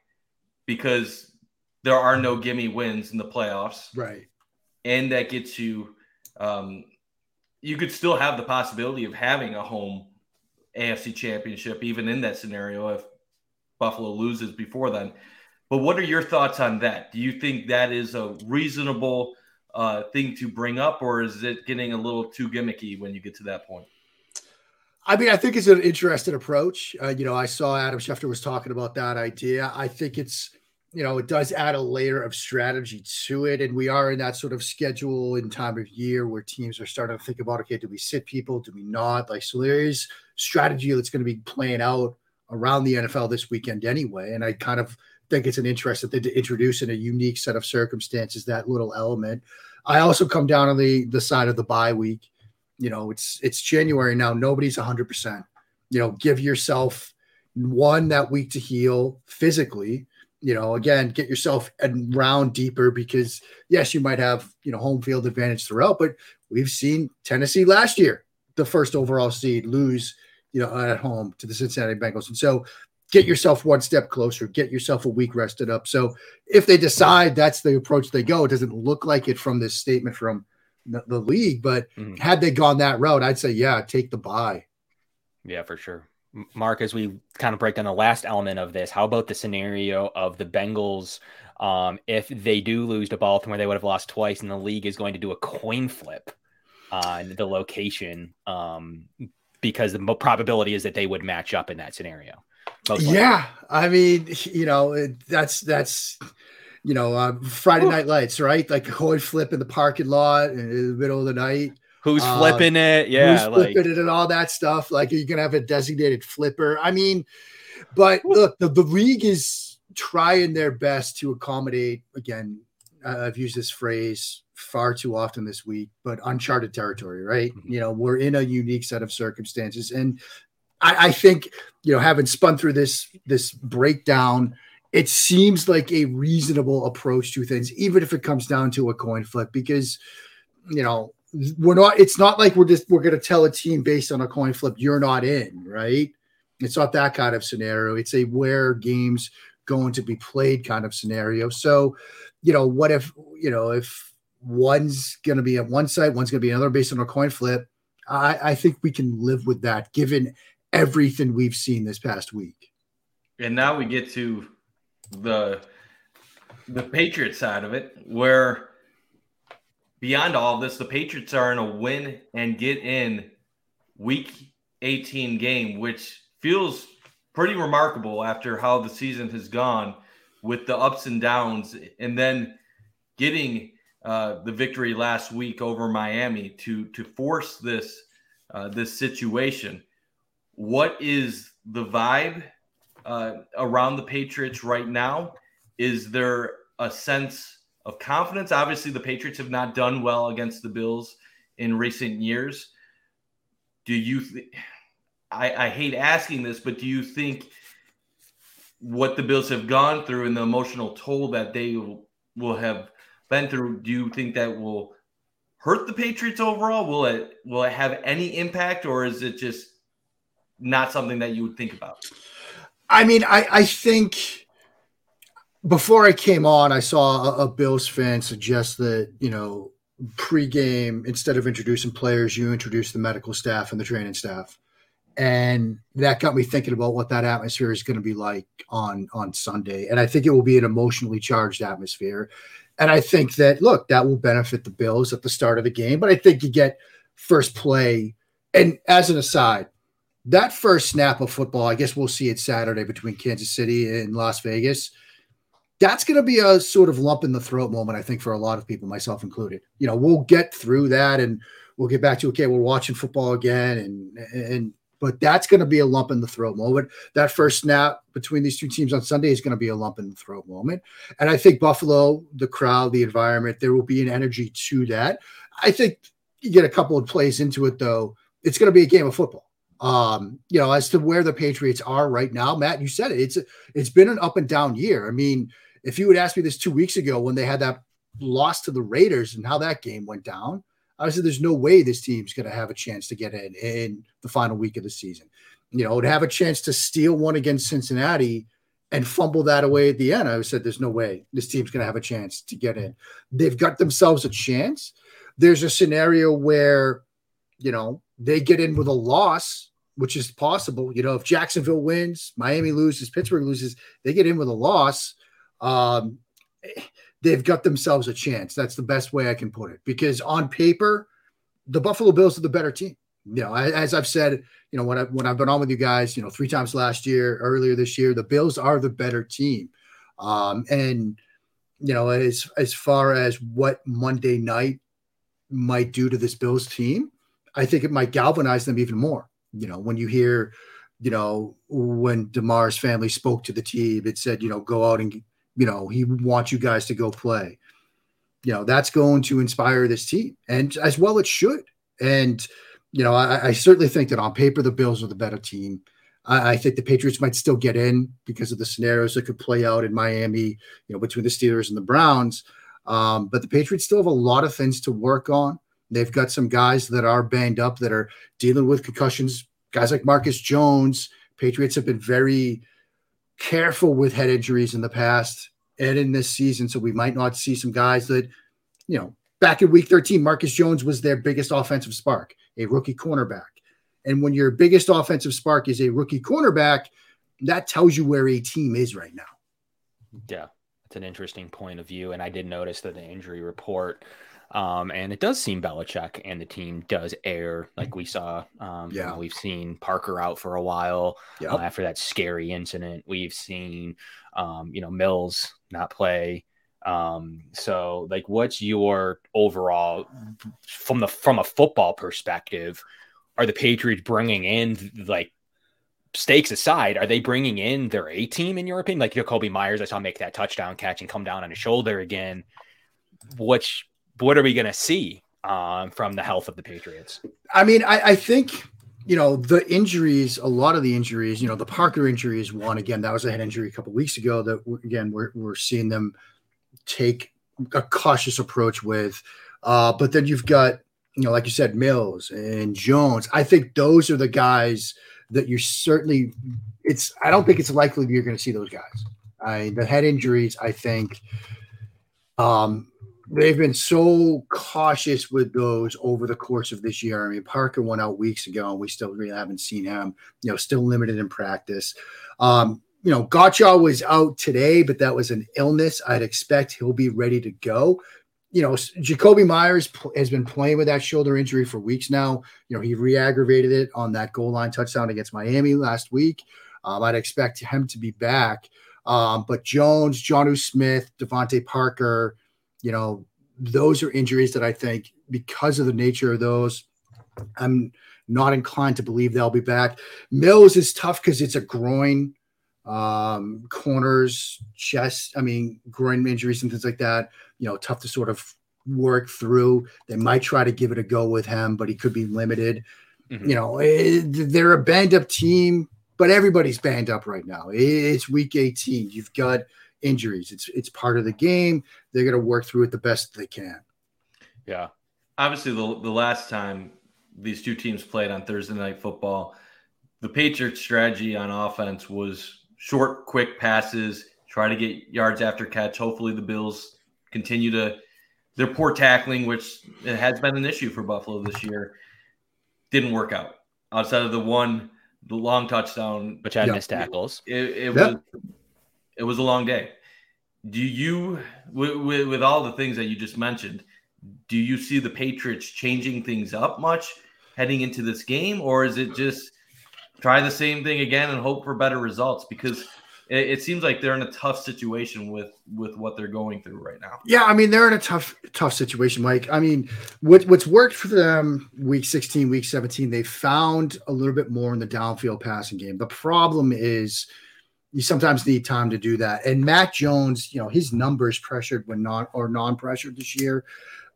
because there are no gimme wins in the playoffs, right? And that gets you um, you could still have the possibility of having a home AFC championship, even in that scenario, if Buffalo loses before then. But what are your thoughts on that? Do you think that is a reasonable uh, thing to bring up, or is it getting a little too gimmicky when you get to that point? I mean, I think it's an interesting approach. Uh, you know, I saw Adam Schefter was talking about that idea. I think it's you know, it does add a layer of strategy to it. And we are in that sort of schedule in time of year where teams are starting to think about, okay, do we sit people? Do we not? Like, so there is strategy that's going to be playing out around the NFL this weekend anyway. And I kind of think it's an interesting thing to introduce in a unique set of circumstances, that little element. I also come down on the the side of the bye week. You know, it's it's January now. Nobody's 100%. You know, give yourself one that week to heal physically you know, again, get yourself a round deeper because yes, you might have, you know, home field advantage throughout, but we've seen Tennessee last year, the first overall seed, lose, you know, at home to the Cincinnati Bengals. And so get yourself one step closer, get yourself a week rested up. So if they decide that's the approach they go, it doesn't look like it from this statement from the, the league, but mm-hmm. had they gone that route, I'd say, yeah, take the bye. Yeah, for sure. Mark, as we kind of break down the last element of this, how about the scenario of the Bengals? Um, if they do lose to Baltimore, they would have lost twice, and the league is going to do a coin flip on the location um, because the probability is that they would match up in that scenario. Yeah, I mean, you know, that's that's you know uh, Friday Night Lights, right? Like a coin flip in the parking lot in the middle of the night. Who's uh, flipping it? Yeah, who's flipping it and all that stuff. Like, are you gonna have a designated flipper? I mean, but look, the, the league is trying their best to accommodate. Again, I've used this phrase far too often this week, but uncharted territory, right? Mm-hmm. You know, we're in a unique set of circumstances, and I, I think you know, having spun through this this breakdown, it seems like a reasonable approach to things, even if it comes down to a coin flip, because you know we're not. It's not like we're just we're going to tell a team based on a coin flip you're not in, right? It's not that kind of scenario. It's a where games going to be played kind of scenario. So, you know, what if you know if one's going to be at one side, one's going to be another based on a coin flip. I, I think we can live with that given everything we've seen this past week. And now we get to the the Patriot side of it, where beyond all of this, the Patriots are in a win and get in week 18 game, which feels pretty remarkable after how the season has gone with the ups and downs, and then getting uh, the victory last week over Miami to to force this uh, this situation. What is the vibe uh, around the Patriots right now? Is there a sense of confidence? Obviously, the Patriots have not done well against the Bills in recent years. Do you? Th- I, I hate asking this, but do you think what the Bills have gone through and the emotional toll that they will have been through, do you think that will hurt the Patriots overall? Will it will it have any impact, or is it just not something that you would think about? I mean, I, I think before I came on, I saw a, a Bills fan suggest that you know pregame instead of introducing players, you introduce the medical staff and the training staff and that got me thinking about what that atmosphere is going to be like on on Sunday. And I think it will be an emotionally charged atmosphere. And I think that, look, that will benefit the Bills at the start of the game. But I think you get first play. And as an aside, that first snap of football, I guess we'll see it Saturday between Kansas City and Las Vegas. That's going to be a sort of lump in the throat moment, I think, for a lot of people, myself included. You know, we'll get through that and we'll get back to okay, we're watching football again, and and but that's going to be a lump in the throat moment. That first snap between these two teams on Sunday is going to be a lump in the throat moment. And I think Buffalo, the crowd, the environment, there will be an energy to that. I think you get a couple of plays into it, though, it's going to be a game of football. Um, you know, as to where the Patriots are right now, Matt, you said it. It's it's been an up and down year. I mean, if you had asked me this two weeks ago when they had that loss to the Raiders and how that game went down, I said, there's no way this team's going to have a chance to get in in the final week of the season. You know, to have a chance to steal one against Cincinnati and fumble that away at the end, I said, there's no way this team's going to have a chance to get in. They've got themselves a chance. There's a scenario where, you know, they get in with a loss, which is possible. You know, if Jacksonville wins, Miami loses, Pittsburgh loses, they get in with a loss. Um, they've got themselves a chance. That's the best way I can put it. Because on paper, the Buffalo Bills are the better team. You know, as I've said, you know, when I when I've been on with you guys, you know, three times last year, earlier this year, the Bills are the better team. Um, and you know, as as far as what Monday night might do to this Bills team, I think it might galvanize them even more. You know, when you hear, you know, when Damar's family spoke to the team, it said, you know, go out and you know, he wants you guys to go play. You know, that's going to inspire this team, and as well it should. And you know, I, I certainly think that on paper the Bills are the better team. I, I, think the Patriots might still get in because of the scenarios that could play out in Miami, you know, between the Steelers and the Browns. Um, but the Patriots still have a lot of things to work on. They've got some guys that are banged up that are dealing with concussions. Guys like Marcus Jones. Patriots have been very careful with head injuries in the past and in this season. So we might not see some guys that, you know, back in week 13, Marcus Jones was their biggest offensive spark, a rookie cornerback. And when your biggest offensive spark is a rookie cornerback, that tells you where a team is right now. Yeah, that's an interesting point of view. And I did notice that the injury report um, and it does seem Belichick and the team does err, like we saw. Um, yeah, you know, we've seen Parker out for a while yep. uh, after that scary incident. We've seen, um, you know, Mills not play. Um, so like, what's your overall from the from a football perspective? Are the Patriots bringing in like stakes aside, are they bringing in their A team in your opinion? Like Jakobi Meyers, I saw make that touchdown catch and come down on his shoulder again. Which what are we going to see um, from the health of the Patriots? I mean, I, I think you know the injuries. A lot of the injuries, you know, the Parker injury is one. Again, that was a head injury a couple weeks ago. That again, we're we're seeing them take a cautious approach with. Uh, but then you've got you know, like you said, Mills and Jones. I think those are the guys that you're certainly. It's. I don't think it's likely you're going to see those guys. I the head injuries. I think. Um, they've been so cautious with those over the course of this year. I mean, Parker went out weeks ago, and we still really haven't seen him. You know, still limited in practice. Um, you know, Godchaux was out today, but that was an illness. I'd expect he'll be ready to go you know, Jakobi Meyers has been playing with that shoulder injury for weeks now. You know, he re-aggravated it on that goal line touchdown against Miami last week. Um, I'd expect him to be back. Um, but Jones, Jonnu Smith, DeVante Parker, you know, those are injuries that I think, because of the nature of those, I'm not inclined to believe they'll be back. Mills is tough because it's a groin, um, corners, chest. I mean, groin injuries and things like that you know, tough to sort of work through. They might try to give it a go with him, but he could be limited. Mm-hmm. You know, it, eh, they're a banged up team, but everybody's banged up right now. It's week 18. You've got injuries. It's it's part of the game. They're going to work through it the best they can. Yeah. Obviously, the, the last time these two teams played on Thursday night football, the Patriots' strategy on offense was short, quick passes, try to get yards after catch. Hopefully, the Bills continue to their poor tackling, which has been an issue for Buffalo this year, didn't work out. Outside of the one, the long touchdown, which had missed tackles, it, it was it was a long day. Do you, with, with, with all the things that you just mentioned, do you see the Patriots changing things up much heading into this game, or is it just try the same thing again and hope for better results? Because it, it, seems like they're in a tough situation with with what they're going through right now. Yeah, I mean they're in a tough tough situation, Mike. I mean, what what's worked for them week 16, week 17, they found a little bit more in the downfield passing game. The problem is you sometimes need time to do that. And Mac Jones, you know, his numbers pressured when non or non-pressured this year.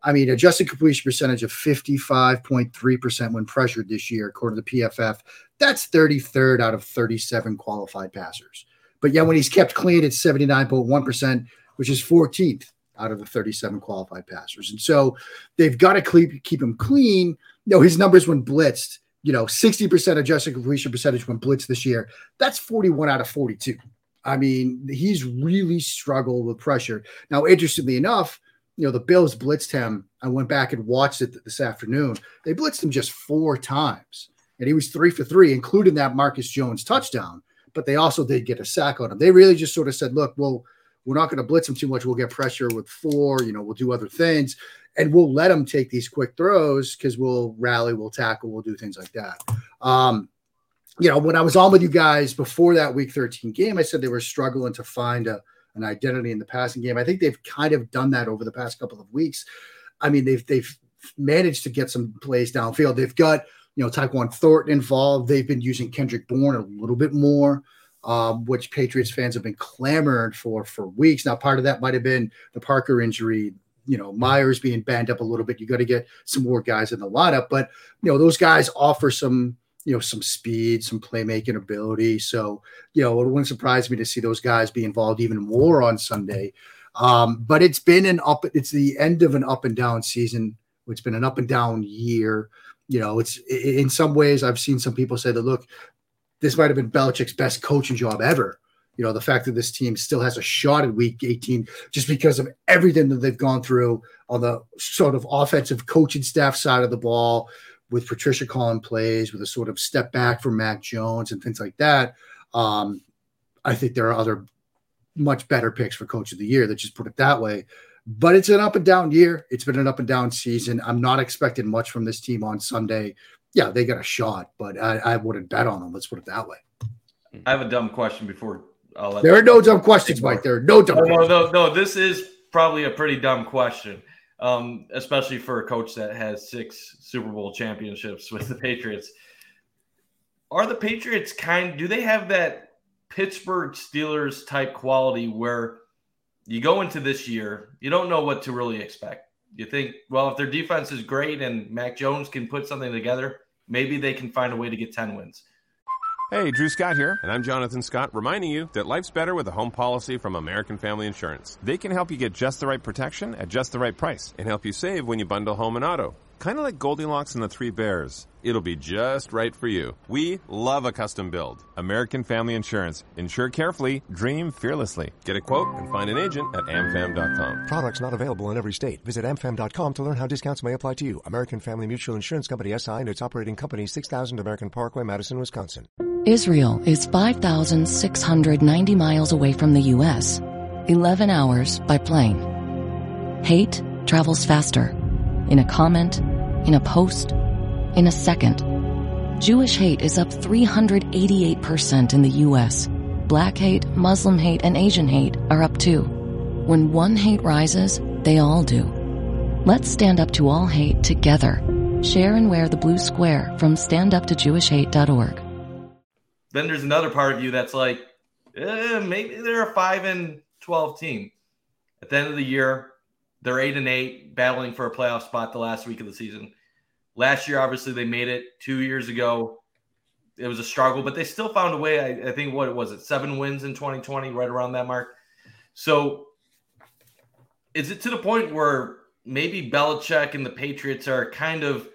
I mean, adjusted completion percentage of 55.3% when pressured this year, according to PFF. That's 33rd out of 37 qualified passers. But yet, when he's kept clean, it's 79.1%, which is 14th out of the 37 qualified passers. And so they've got to keep, keep him clean. You know, his numbers when blitzed, you know, 60% adjusted completion percentage when blitz this year. That's 41 out of 42. I mean, he's really struggled with pressure. Now, interestingly enough, you know, the Bills blitzed him. I went back and watched it this afternoon. They blitzed him just four times, and he was three for three, including that Marcus Jones touchdown but they also did get a sack on him. They really just sort of said, look, well, we're not going to blitz him too much. We'll get pressure with four, you know, we'll do other things and we'll let him take these quick throws because we'll rally, we'll tackle, we'll do things like that. Um, you know, when I was on with you guys before that week 13 game, I said they were struggling to find a, an identity in the passing game. I think they've kind of done that over the past couple of weeks. I mean, they've they've managed to get some plays downfield. They've got you know, Tyquan Thornton involved. They've been using Kendrick Bourne a little bit more, um, which Patriots fans have been clamoring for for weeks. Now, part of that might have been the Parker injury. You know, Meyers being banged up a little bit. You got to get some more guys in the lineup, but you know, those guys offer some you know some speed, some playmaking ability. So you know, it wouldn't surprise me to see those guys be involved even more on Sunday. Um, but it's been an up. It's the end of an up and down season. It's been an up and down year you know, it's in some ways I've seen some people say that look, this might have been Belichick's best coaching job ever. You know, the fact that this team still has a shot at week 18 just because of everything that they've gone through on the sort of offensive coaching staff side of the ball with Patricia calling plays, with a sort of step back from Mac Jones and things like that. Um, I think there are other much better picks for coach of the year. Let's just put it that way but it's an up and down year. It's been an up and down season. I'm not expecting much from this team on Sunday. Yeah, they got a shot, but I, I wouldn't bet on them. Let's put it that way. I have a dumb question before. there are no dumb questions, Mike. There are no dumb. No, no, no, no. This is probably a pretty dumb question, um, especially for a coach that has six Super Bowl championships with the Patriots. are the Patriots kind? Do they have that Pittsburgh Steelers type quality where you go into this year, you don't know what to really expect. You think, well, if their defense is great and Mac Jones can put something together, maybe they can find a way to get 10 wins. Hey, Drew Scott here, and I'm Jonathan Scott, reminding you that life's better with a home policy from American Family Insurance. They can help you get just the right protection at just the right price and help you save when you bundle home and auto. Kind of like Goldilocks and the Three Bears. It'll be just right for you. We love a custom build. American Family Insurance. Insure carefully, dream fearlessly. Get a quote and find an agent at amfam.com. Products not available in every state. Visit amfam.com to learn how discounts may apply to you. American Family Mutual Insurance Company SI and its operating company 6000 American Parkway, Madison, Wisconsin. Israel is 5,690 miles away from the U.S., 11 hours by plane. Hate travels faster. In a comment, in a post, in a second. Jewish hate is up 388% in the U.S. Black hate, Muslim hate, and Asian hate are up too. When one hate rises, they all do. Let's stand up to all hate together. Share and wear the blue square from standuptojewishhate.org. Then there's another part of you that's like, eh, maybe they're a 5 and 12 team. At the end of the year, they're 8 and 8, battling for a playoff spot the last week of the season. Last year, obviously, they made it. Two years ago, it was a struggle, but they still found a way. I, I think what was it, seven wins in 2020, right around that mark. So, is it to the point where maybe Belichick and the Patriots are kind of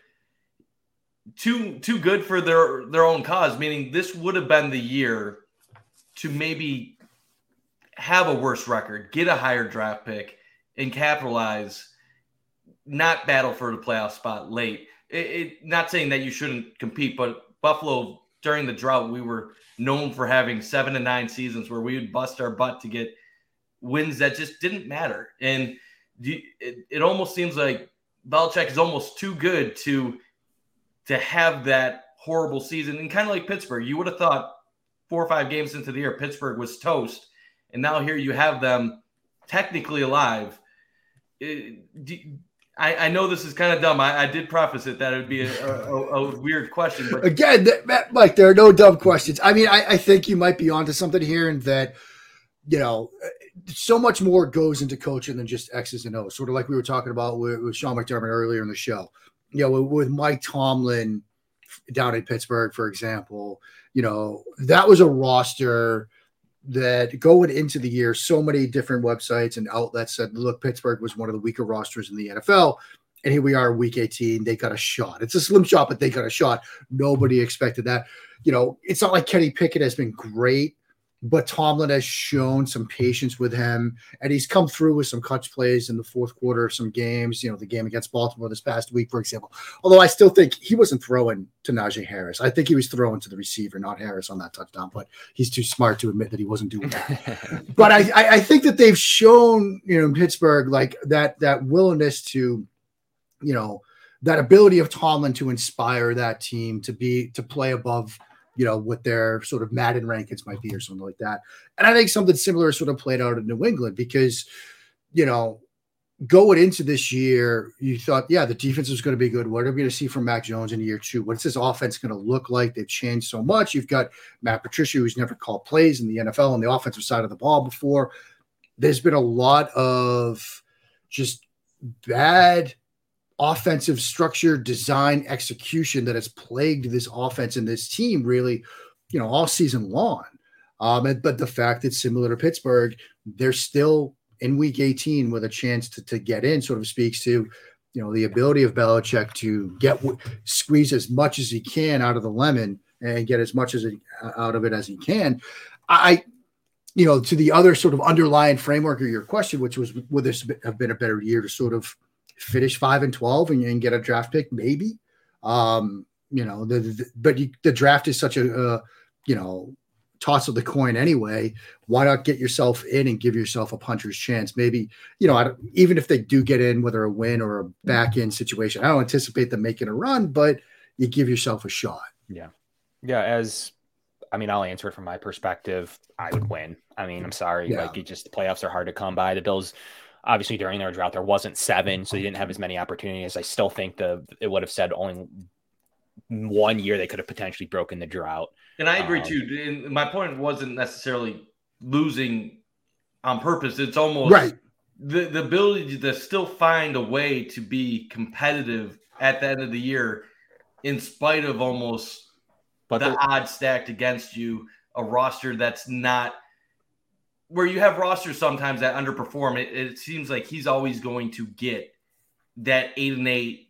too too good for their their own cause? Meaning, this would have been the year to maybe have a worse record, get a higher draft pick, and capitalize, not battle for the playoff spot late it, it, not saying that you shouldn't compete, but Buffalo during the drought, we were known for having seven to nine seasons where we would bust our butt to get wins that just didn't matter. And it, it almost seems like Belichick is almost too good to to have that horrible season. And kind of like Pittsburgh, you would have thought four or five games into the year, Pittsburgh was toast. And now here you have them technically alive. Uh, it, I, I, know this is kind of dumb. I, I, did preface it that it would be a, a, a, weird question, but again, Mike, there are no dumb questions. I mean, I, I, think you might be onto something here, and that you know, so much more goes into coaching than just X's and O's. Sort of like we were talking about with, with Sean McDermott earlier in the show. You know, with, with Mike Tomlin down in Pittsburgh, for example, you know, that was a roster that going into the year, so many different websites and outlets said, look, Pittsburgh was one of the weaker rosters in the NFL. And here we are, week 18. They got a shot. It's a slim shot, but they got a shot. Nobody expected that. You know, it's not like Kenny Pickett has been great but Tomlin has shown some patience with him, and he's come through with some clutch plays in the fourth quarter of some games. You know, the game against Baltimore this past week, for example. Although I still think he wasn't throwing to Najee Harris. I think he was throwing to the receiver, not Harris, on that touchdown. But he's too smart to admit that he wasn't doing that. but I, I think that they've shown, you know, in Pittsburgh, like that that willingness to, you know, that ability of Tomlin to inspire that team to be to play above you know, what their sort of Madden rankings might be or something like that. And I think something similar sort of played out in New England because, you know, going into this year, you thought, yeah, the defense is going to be good. What are we going to see from Mac Jones in year two? What's this offense going to look like? They've changed so much. You've got Matt Patricia, who's never called plays in the NFL on the offensive side of the ball before. There's been a lot of just bad offensive structure, design, execution that has plagued this offense and this team really, you know, all season long. Um, but the fact that similar to Pittsburgh, they're still in week 18 with a chance to, to get in sort of speaks to, you know, the ability of Belichick to get squeeze as much as he can out of the lemon and get as much as it, out of it as he can. I, you know, to the other sort of underlying framework of your question, which was would this have been a better year to sort of finish five and twelve and, you and get a draft pick, maybe. Um, you know, the, the but you, the draft is such a uh, you know toss of the coin anyway. Why not get yourself in and give yourself a puncher's chance? Maybe you know, even if they do get in, whether a win or a back end situation, I don't anticipate them making a run, but you give yourself a shot. Yeah, yeah. As I mean, I'll answer it from my perspective. I would win. I mean, I'm sorry, yeah. like you just the playoffs are hard to come by. The Bills Obviously, during their drought, there wasn't seven, so they didn't have as many opportunities. I still think the it would have said only one year they could have potentially broken the drought. And I agree Um, too. And my point wasn't necessarily losing on purpose. It's almost Right. the, the ability to still find a way to be competitive at the end of the year in spite of almost But the the- odds stacked against you, a roster that's not where you have rosters sometimes that underperform. It, it seems like he's always going to get that eight and eight,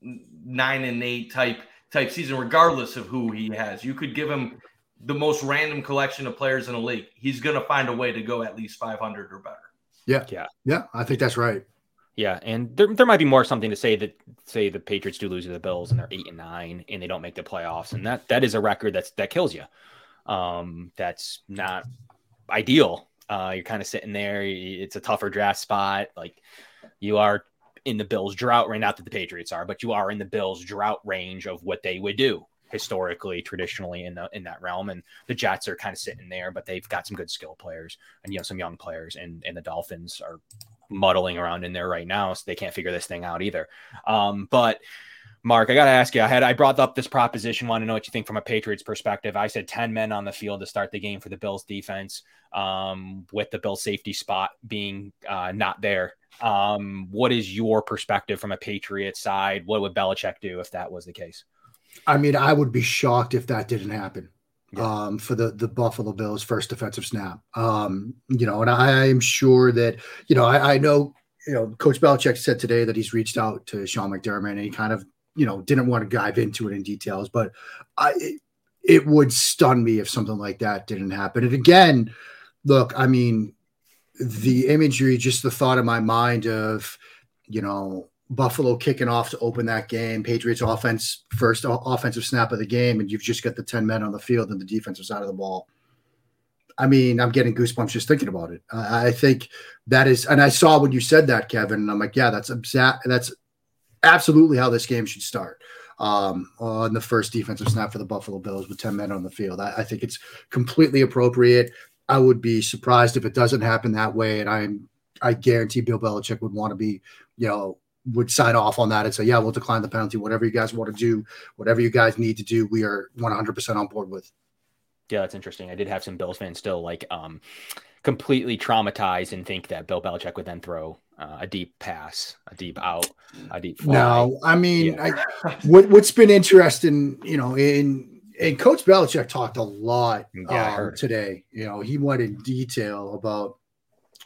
nine and eight type type season, regardless of who he has. You could give him the most random collection of players in the league. He's going to find a way to go at least 500 or better. Yeah. Yeah. Yeah. I think that's right. Yeah, and there, there might be more something to say that say the Patriots do lose to the Bills and they're eight and nine and they don't make the playoffs, and that that is a record that's that kills you. Um, that's not ideal. Uh, you're kind of sitting there. It's a tougher draft spot. Like you are in the Bills drought right not that the Patriots are, but you are in the Bills drought range of what they would do historically, traditionally in the in that realm. And the Jets are kind of sitting there, but they've got some good skill players and you know some young players, and and the Dolphins are muddling around in there right now, so they can't figure this thing out either. Um, but Mark, I got to ask you. I had I brought up this proposition. Want to know what you think from a Patriots perspective? I said ten men on the field to start the game for the Bills defense, um, with the Bills safety spot being uh, not there. Um, what is your perspective from a Patriots side? What would Belichick do if that was the case? I mean, I would be shocked if that didn't happen. Yeah. Um, for the the Buffalo Bills first defensive snap. Um, you know, and I am sure that, you know, I, I know, you know, Coach Belichick said today that he's reached out to Sean McDermott and he kind of, you know, didn't want to dive into it in details, but I it, it would stun me if something like that didn't happen. And again, look, I mean, the imagery, just the thought in my mind of, you know, Buffalo kicking off to open that game, Patriots offense first offensive snap of the game, and you've just got the 10 men on the field and the defensive side of the ball. I mean, I'm getting goosebumps just thinking about it. I, I think that is, and I saw when you said that, Kevin, and I'm like, yeah, that's exact, that's absolutely how this game should start. Um, on the first defensive snap for the Buffalo Bills with 10 men on the field. I, I think it's completely appropriate. I would be surprised if it doesn't happen that way. And I'm, I guarantee Bill Belichick would want to be, you know, would sign off on that and say, yeah, we'll decline the penalty. Whatever you guys want to do, whatever you guys need to do, we are 100% on board with. Yeah, that's interesting. I did have some Bills fans still like um, completely traumatized and think that Bill Belichick would then throw uh, a deep pass, a deep out, a deep fly. No, I mean, Yeah. I, what, what's been interesting, you know, in, and Coach Belichick talked a lot Yeah, um, today. You know, he went in detail about,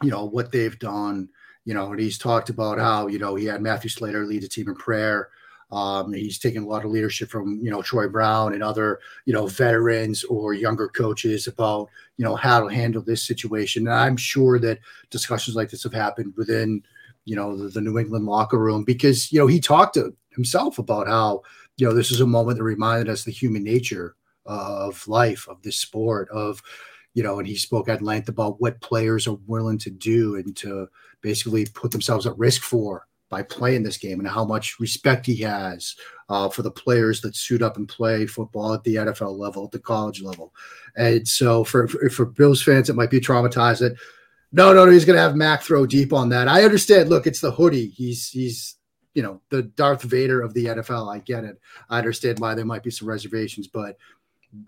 you know, what they've done. You know, and he's talked about how you know he had Matthew Slater lead the team in prayer. Um, he's taken a lot of leadership from you know Troy Brown and other you know veterans or younger coaches about you know how to handle this situation. And I'm sure that discussions like this have happened within you know the, the New England locker room because you know he talked to himself about how you know this is a moment that reminded us the human nature of life of this sport of you know and he spoke at length about what players are willing to do and to basically put themselves at risk for by playing this game and how much respect he has uh, for the players that suit up and play football at the NFL level, at the college level. And so for, for, for Bills fans, it might be traumatized that no, no, no, he's going to have Mac throw deep on that. I understand. Look, it's the hoodie. He's, he's, you know, the Darth Vader of the NFL. I get it. I understand why there might be some reservations, but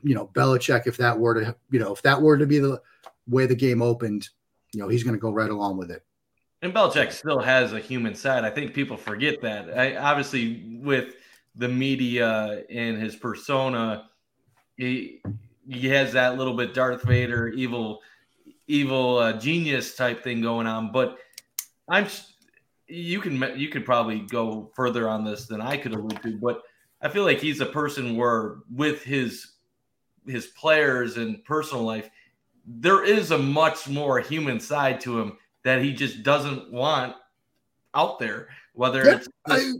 you know, Belichick, if that were to, you know, if that were to be the way the game opened, you know, he's going to go right along with it. And Belichick still has a human side. I think people forget that. I, obviously, with the media and his persona, he he has that little bit Darth Vader, evil, evil uh, genius type thing going on. But I'm you can you could probably go further on this than I could allude to. But I feel like he's a person where with his his players and personal life, there is a much more human side to him that he just doesn't want out there. Whether Yeah, it's I,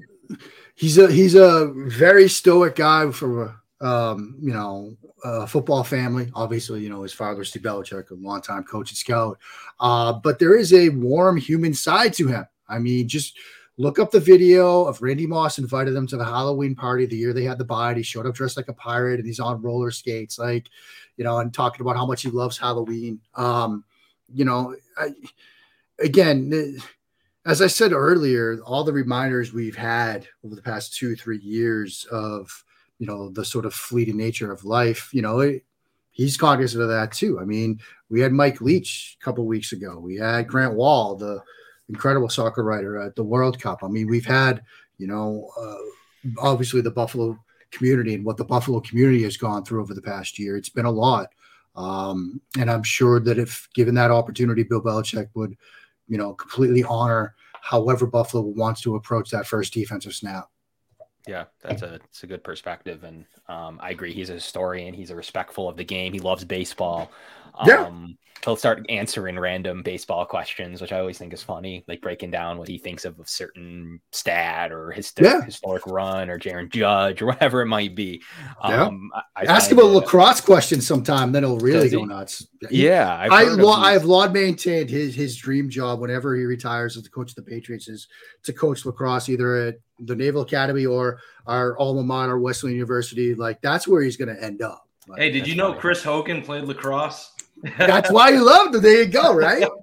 he's a he's a very stoic guy from a um, you know a football family. Obviously, you know his father Steve Belichick, a longtime coach and scout. Uh, but there is a warm human side to him. I mean, just look up the video of Randy Moss invited them to the Halloween party the year they had the and He showed up dressed like a pirate and he's on roller skates, like you know, and talking about how much he loves Halloween. Um, you know, I, again. as I said earlier, all the reminders we've had over the past two, three years of, you know, the sort of fleeting nature of life, you know, it, he's cognizant of that too. I mean, we had Mike Leach a couple weeks ago. We had Grant Wahl, the incredible soccer writer at the World Cup. I mean, we've had, you know, uh, obviously the Buffalo community and what the Buffalo community has gone through over the past year. It's been a lot. Um, and I'm sure that if given that opportunity, Bill Belichick would, you know, completely honor however Buffalo wants to approach that first defensive snap. Yeah, that's a it's a good perspective, and um, I agree. He's a historian. He's a respectful of the game. He loves baseball. Um, Yeah. He'll start answering random baseball questions, which I always think is funny, like breaking down what he thinks of a certain stat or his Yeah. historic run or Aaron Judge or whatever it might be. Yeah. Um, I, I Ask him a lacrosse question sometime, then he'll really Does he? go nuts. Yeah, I've I lo- I have long maintained his his dream job whenever he retires as the coach of the Patriots is to coach lacrosse either at the Naval Academy or our alma mater, Wesleyan University. Like that's where he's going to end up. Like, Hey, did you know. Chris Hogan played lacrosse? That's why you loved him. There you go. Right?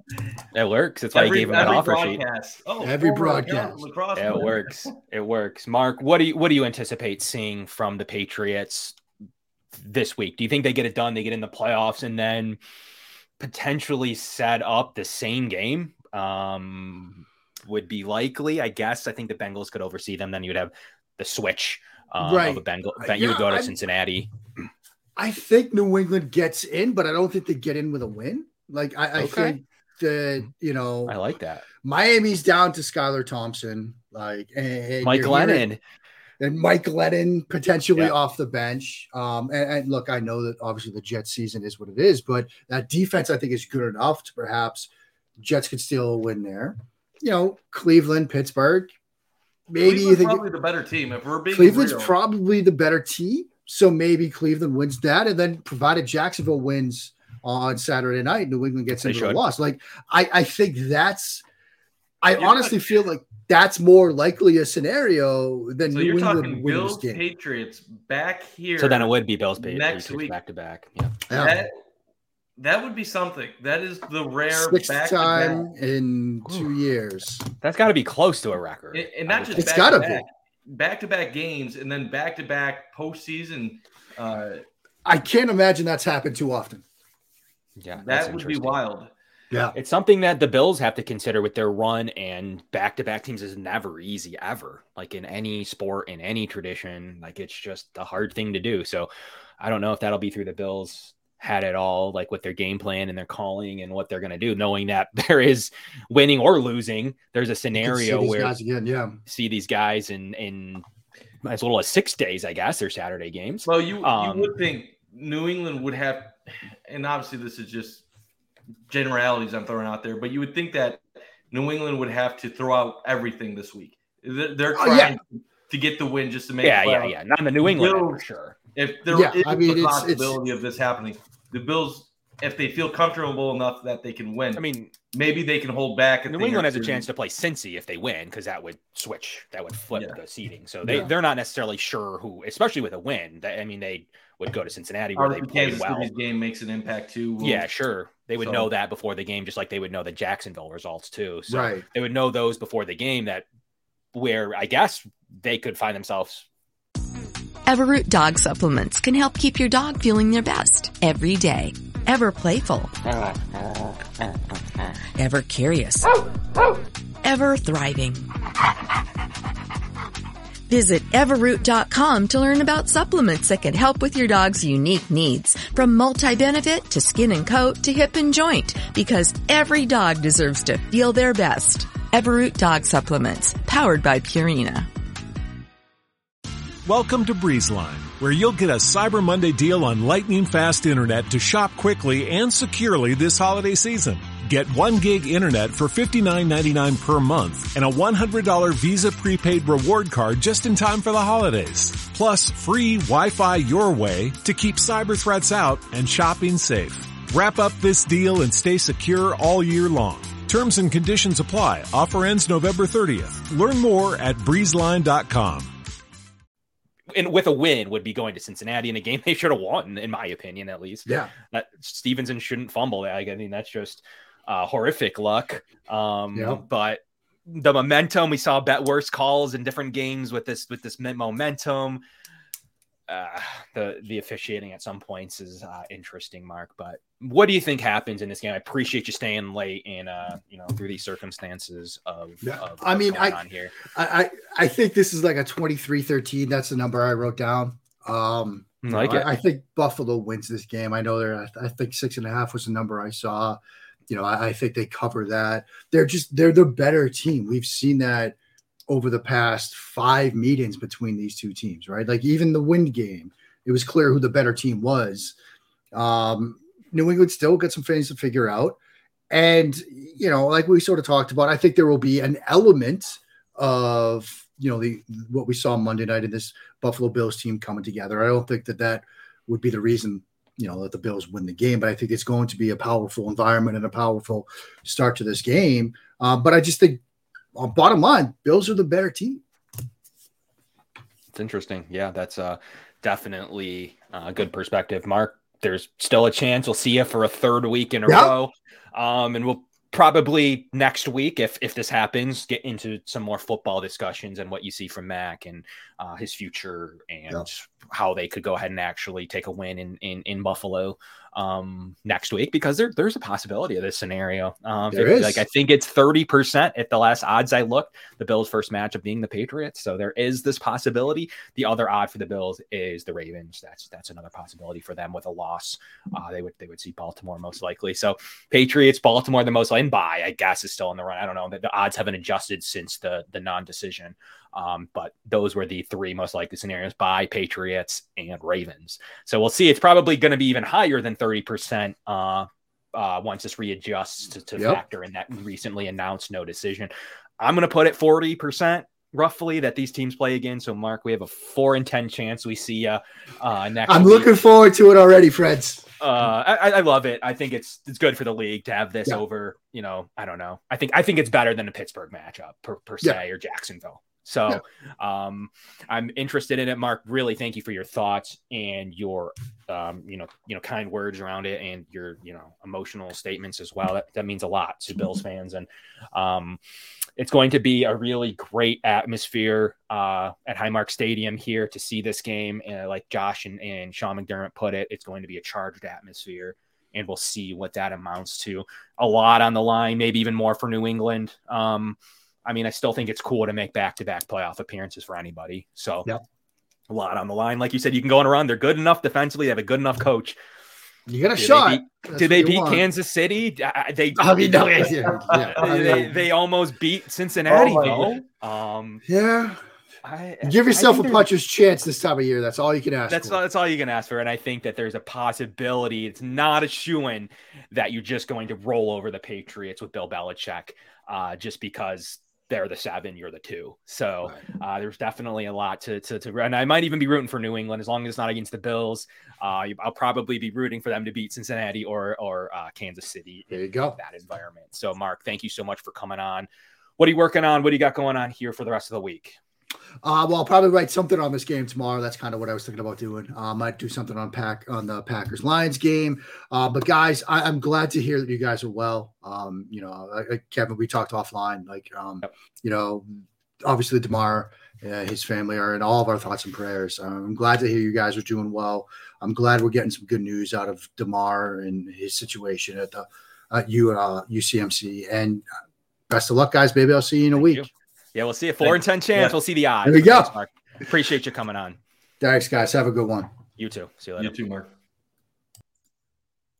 It works. That's why I gave him an offer sheet. broadcast. Oh, Every former broadcast. lacrosse It works. It works. Mark, what do you what do you anticipate seeing from the Patriots this week? Do you think they get it done? They get in the playoffs and then potentially set up the same game? Um, would be likely, I guess. I think the Bengals could oversee them. Then you'd have the switch um, Right. of a Bengal. You would go to I'm- Cincinnati. I think New England gets in, but I don't think they get in with a win. Like I, I Okay. think that you know I like that. Miami's down to Skylar Thompson, like and, and Mike Glennon. and Mike Glennon potentially Yeah. off the bench. Um, and, and look, I know that obviously the Jets season is what it is, but that defense I think is good enough to perhaps Jets could still win there. You know, Cleveland, Pittsburgh, maybe you think probably the better team. If we're being Cleveland's real. probably the better team. So maybe Cleveland wins that, and then provided Jacksonville wins on Saturday night, New England gets They into the should. loss. Like I, I think that's. I You're honestly feel like that's more likely a scenario than so New you're England talking winning this Bills game. Patriots back here. So then it would be Bills next Patriots week. back to back. Yeah. Yeah. That, that would be something. That is the rare Sixth back time in two years. That's got to be close to a record. and, and I not just It's back gotta to be. Back, back to back games, and then back to back postseason. Uh, I can't imagine that's happened too often. Yeah, that's that would be wild. Yeah. It's something that the Bills have to consider with their run and back to back teams is never easy ever. Like in any sport, in any tradition, like it's just a hard thing to do. So I don't know if that'll be through the Bills had it all, like with their game plan and their calling and what they're going to do, knowing that there is winning or losing. There's a You can see scenario these where guys again, yeah. see these guys in in as little as six days, I guess, or Saturday games. Well, you Um, you would think New England would have, and obviously this is just generalities I'm throwing out there, but you would think that New England would have to throw out everything this week. They're, they're Oh, trying yeah. to get the win just to make. Yeah, the yeah, yeah. Not in the New England end, for sure. If there Yeah, is I mean, a it's- it's- possibility of this happening, the Bills, if they feel comfortable enough that they can win, I mean, maybe they can hold back. New England has a chance to play Cincy if they win because that would switch, that would flip Yeah. the seating. So they Yeah. they're not necessarily sure who, especially with a win. That I mean, they would go to Cincinnati where they Obviously, played Kansas well. City's game makes an impact too. We'll- Yeah, sure. They would So- know that before the game, just like they would know the Jacksonville results too. So Right. they would know those before the game. That where I guess they could find themselves. Everroot dog supplements can help keep your dog feeling their best every day. Ever playful. Ever curious. Ever thriving. Visit everroot.com to learn about supplements that can help with your dog's unique needs, from multi-benefit to skin and coat to hip and joint, because every dog deserves to feel their best. Everroot dog supplements, powered by Purina. Welcome to BreezeLine, where you'll get a Cyber Monday deal on lightning fast internet to shop quickly and securely this holiday season. Get 1 gig internet for $59.99 per month and a $100 Visa prepaid reward card just in time for the holidays. Plus free Wi-Fi your way to keep cyber threats out and shopping safe. Wrap up this deal and stay secure all year long. Terms and conditions apply. Offer ends November 30th. Learn more at breezeline.com. And with a win, would be going to Cincinnati in a game they should have won, in my opinion, at least. Yeah. that Stevenson shouldn't fumble. I mean, that's just uh, horrific luck. Um, Yeah. But the momentum we saw bet worse calls in different games with this with this momentum. uh, the the officiating at some points is uh, interesting, Mark. But what do you think happens in this game? I appreciate you staying late and uh, you know through these circumstances of. Yeah. of I mean, I, here. I I think this is like a 23-13. That's the number I wrote down. Um, you know, Like it. I, I think Buffalo wins this game. I know they're. I, I think six and a half was the number I saw. You know, I, I think they cover that. They're just they're the better team. We've seen that over the past five meetings between these two teams, right? Like even the wind game, it was clear who the better team was. Um, New England still got some things to figure out. And, you know, like we sort of talked about, I think there will be an element of, you know, the what we saw Monday night in this Buffalo Bills team coming together. I don't think that that would be the reason, you know, that the Bills win the game, but I think it's going to be a powerful environment and a powerful start to this game. Uh, but I just think, uh, bottom line, Bills are the better team. It's interesting. Yeah, that's uh, definitely a good perspective, Mark. There's still a chance we'll see you for a third week in a Yeah. row, um, and we'll probably next week, if if this happens, get into some more football discussions and what you see from Mac and uh, his future and Yeah. how they could go ahead and actually take a win in in, in Buffalo um, next week because there, there's a possibility of this scenario. Um, There Like I think it's thirty percent at the last odds I looked. The Bills' first matchup being the Patriots, so there is this possibility. The other odd for the Bills is the Ravens. That's that's another possibility for them with a loss. Uh, they would they would see Baltimore most likely. So Patriots, Baltimore, the most likely and bye, I guess, is still in the run. I don't know. The, the odds haven't adjusted since the the non-decision. Um, but those were the three most likely scenarios by Patriots and Ravens. So we'll see. It's probably going to be even higher than 30% uh, uh, once this readjusts to, to Yep. factor in that recently announced no decision. I'm going to put it 40% roughly that these teams play again. So, Mark, we have a four in 10 chance we see you uh, next I'm week. looking forward to it already, Freds. Uh, I, I love it. I think it's it's good for the league to have this Yeah. over. You know, I don't know. I think I think it's better than a Pittsburgh matchup per, per se Yeah. or Jacksonville. So, um, I'm interested in it, Mark. Really, thank you for your thoughts and your, um, you know, you know, kind words around it and your, you know, emotional statements as well. That, that means a lot to Bills fans, and um, it's going to be a really great atmosphere uh, at Highmark Stadium here to see this game. Uh, like Josh and, and Sean McDermott put it, it's going to be a charged atmosphere, and we'll see what that amounts to. A lot on the line, maybe even more for New England. Um, I mean, I still think it's cool to make back to back playoff appearances for anybody. So, Yep. a lot on the line. Like you said, you can go on a run. They're good enough defensively. They have a good enough coach. You got a Did they shot. beat- That's Did they beat want. Kansas City? I- They, I mean, no, yeah, yeah. They, they almost beat Cincinnati, Oh though. Um, yeah. I, Give yourself a puncher's chance this time of year. That's all you can ask That's for. all, that's all you can ask for, and I think that there's a possibility. It's not a shoo-in that you're just going to roll over the Patriots with Bill Belichick, uh, just because they're the seven, you're the two. So uh, there's definitely a lot to, to to and I might even be rooting for New England as long as it's not against the Bills. Uh, I'll probably be rooting for them to beat Cincinnati or or uh, Kansas City. There you go. That environment. So Mark, thank you so much for coming on. What are you working on? What do you got going on here for the rest of the week? Uh, well, I'll probably write something on this game tomorrow. That's kind of what I was thinking about doing. Uh, I might do something on pack on the Packers Lions game. Uh, but guys, I, I'm glad to hear that you guys are well. Um, you know, uh, Kevin, we talked offline. Like, um, you know, obviously Damar, uh, his family are in all of our thoughts and prayers. Um, I'm glad to hear you guys are doing well. I'm glad we're getting some good news out of Damar and his situation at the at U, uh, UCMC. And best of luck, guys. Maybe I'll see you in a week. Yeah, we'll see a four and ten chance. Yeah. We'll see the odds. There we go. Thanks, Mark. Appreciate you coming on. Thanks, guys. Have a good one. You too. See you later. You too, Mark.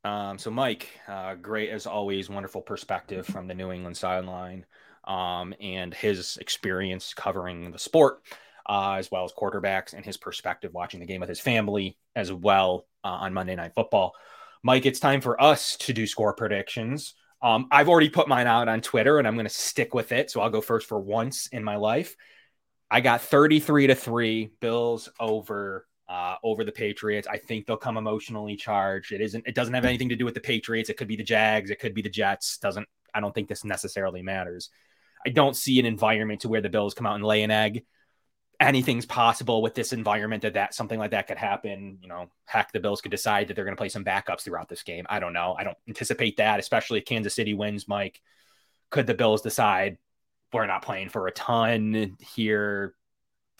Um, so Mike, uh, great as always, wonderful perspective from the New England sideline, um, and his experience covering the sport, uh, as well as quarterbacks, and his perspective watching the game with his family as well uh, on Monday Night Football. Mike, it's time for us to do score predictions. Um, I've already put mine out on Twitter, and I'm going to stick with it. So I'll go first for once in my life. I got 33 to three Bills over uh, over the Patriots. I think they'll come emotionally charged. It isn't. It doesn't have anything to do with the Patriots. It could be the Jags. It could be the Jets. Doesn't. I don't think this necessarily matters. I don't see an environment to where the Bills come out and lay an egg. Anything's possible with this environment that that something like that could happen. You know, heck, the Bills could decide that they're going to play some backups throughout this game. I don't know. I don't anticipate that, especially if Kansas City wins. Mike, could the Bills decide we're not playing for a ton here?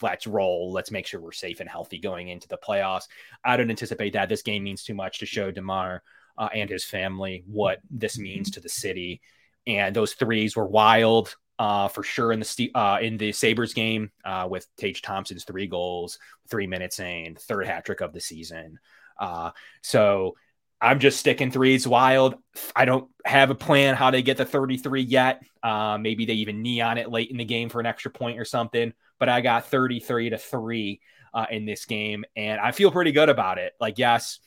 let's roll. Let's make sure we're safe and healthy going into the playoffs. I don't anticipate that. This game means too much to show Damar uh, and his family what this means to the city. And those threes were wild uh, for sure in the uh, in the Sabres game uh, with Tage Thompson's three goals, three minutes in, third hat trick of the season. Uh, so I'm just sticking threes wild. I don't have a plan how to get the 33 yet. Uh, maybe they even knee on it late in the game for an extra point or something. But I got 33 to three uh, in this game, and I feel pretty good about it. Like, yes,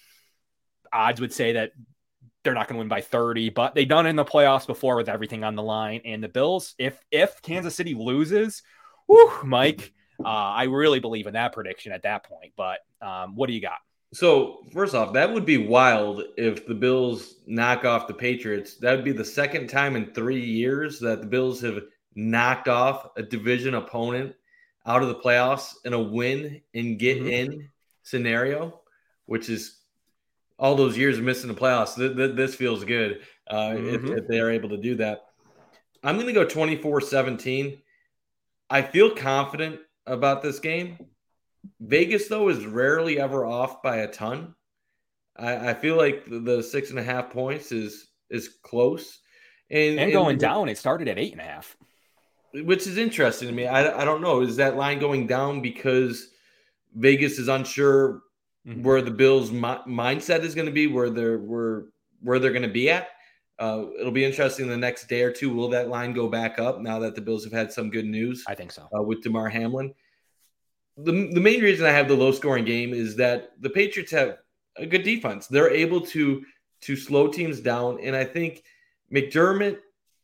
odds would say that they're not going to win by 30, but they've done it in the playoffs before with everything on the line. And the Bills, if if Kansas City loses, whew, Mike, uh, I really believe in that prediction at that point. But um, what do you got? So first off, that would be wild if the Bills knock off the Patriots. That would be the second time in three years that the Bills have knocked off a division opponent out of the playoffs in a win and get mm-hmm. in scenario, which is all those years of missing the playoffs. Th- th- this feels good uh, mm-hmm. if, if they are able to do that. I'm going to go 24 17. I feel confident about this game. Vegas, though, is rarely ever off by a ton. I, I feel like the, the, six and a half points is is close. And, and going and, down, it started at eight and a half. Which is interesting to me. I, I don't know. Is that line going down because Vegas is unsure mm-hmm. where the Bills' mi- mindset is going to be, where they're where where they're going to be at. Uh, it'll be interesting the next day or two. Will that line go back up now that the Bills have had some good news? I think so. Uh, with Damar Hamlin. The, the main reason I have the low scoring game is that the Patriots have a good defense. They're able to to slow teams down, and I think McDermott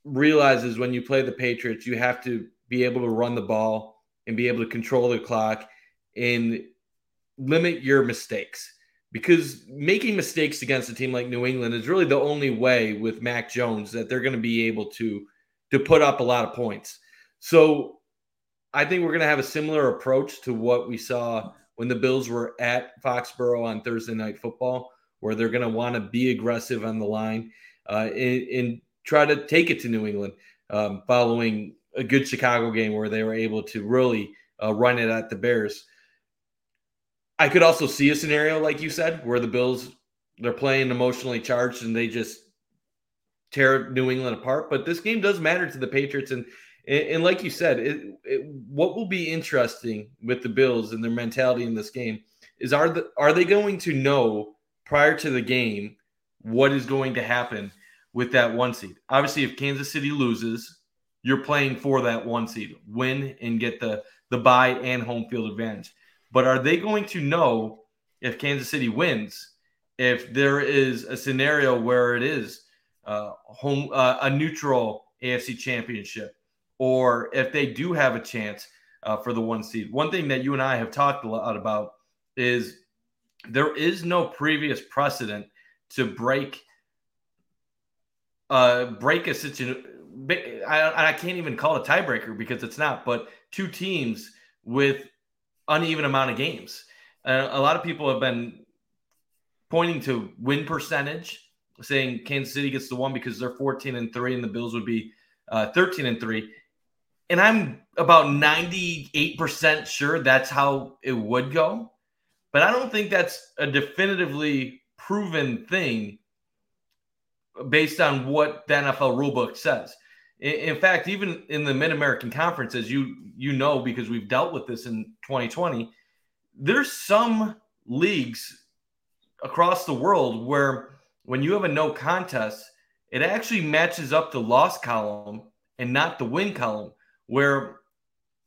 realizes when you play the Patriots, you have to be able to run the ball and be able to control the clock and limit your mistakes because making mistakes against a team like New England is really the only way with Mac Jones that they're going to be able to to put up a lot of points. So I think we're going to have a similar approach to what we saw when the Bills were at Foxborough on Thursday Night Football, where they're going to want to be aggressive on the line uh, and, and, try to take it to New England, um, following a good Chicago game where they were able to really uh, run it at the Bears. I could also see a scenario like you said where the Bills they're playing emotionally charged and they just tear New England apart. But this game does matter to the Patriots, and and, like you said, it, it, what will be interesting with the Bills and their mentality in this game is are the are they going to know prior to the game what is going to happen with that one seed? Obviously, if Kansas City loses, you're playing for that one seed, win and get the the bye and home field advantage. But are they going to know if Kansas City wins if there is a scenario where it is uh, home uh, a neutral AFC championship, or if they do have a chance uh, for the one seed? One thing that you and I have talked a lot about is there is no previous precedent to break uh, break a situation. I, I can't even call it a tiebreaker because it's not, but two teams with uneven amount of games. Uh, a lot of people have been pointing to win percentage, saying Kansas City gets the one because they're 14 and three, and the Bills would be uh, 13 and three. And I'm about 98% sure that's how it would go. But I don't think that's a definitively proven thing based on what the NFL rulebook says. In fact, even in the Mid American Conference, as you you know, because we've dealt with this in 2020, there's some leagues across the world where when you have a no contest, it actually matches up the loss column and not the win column, where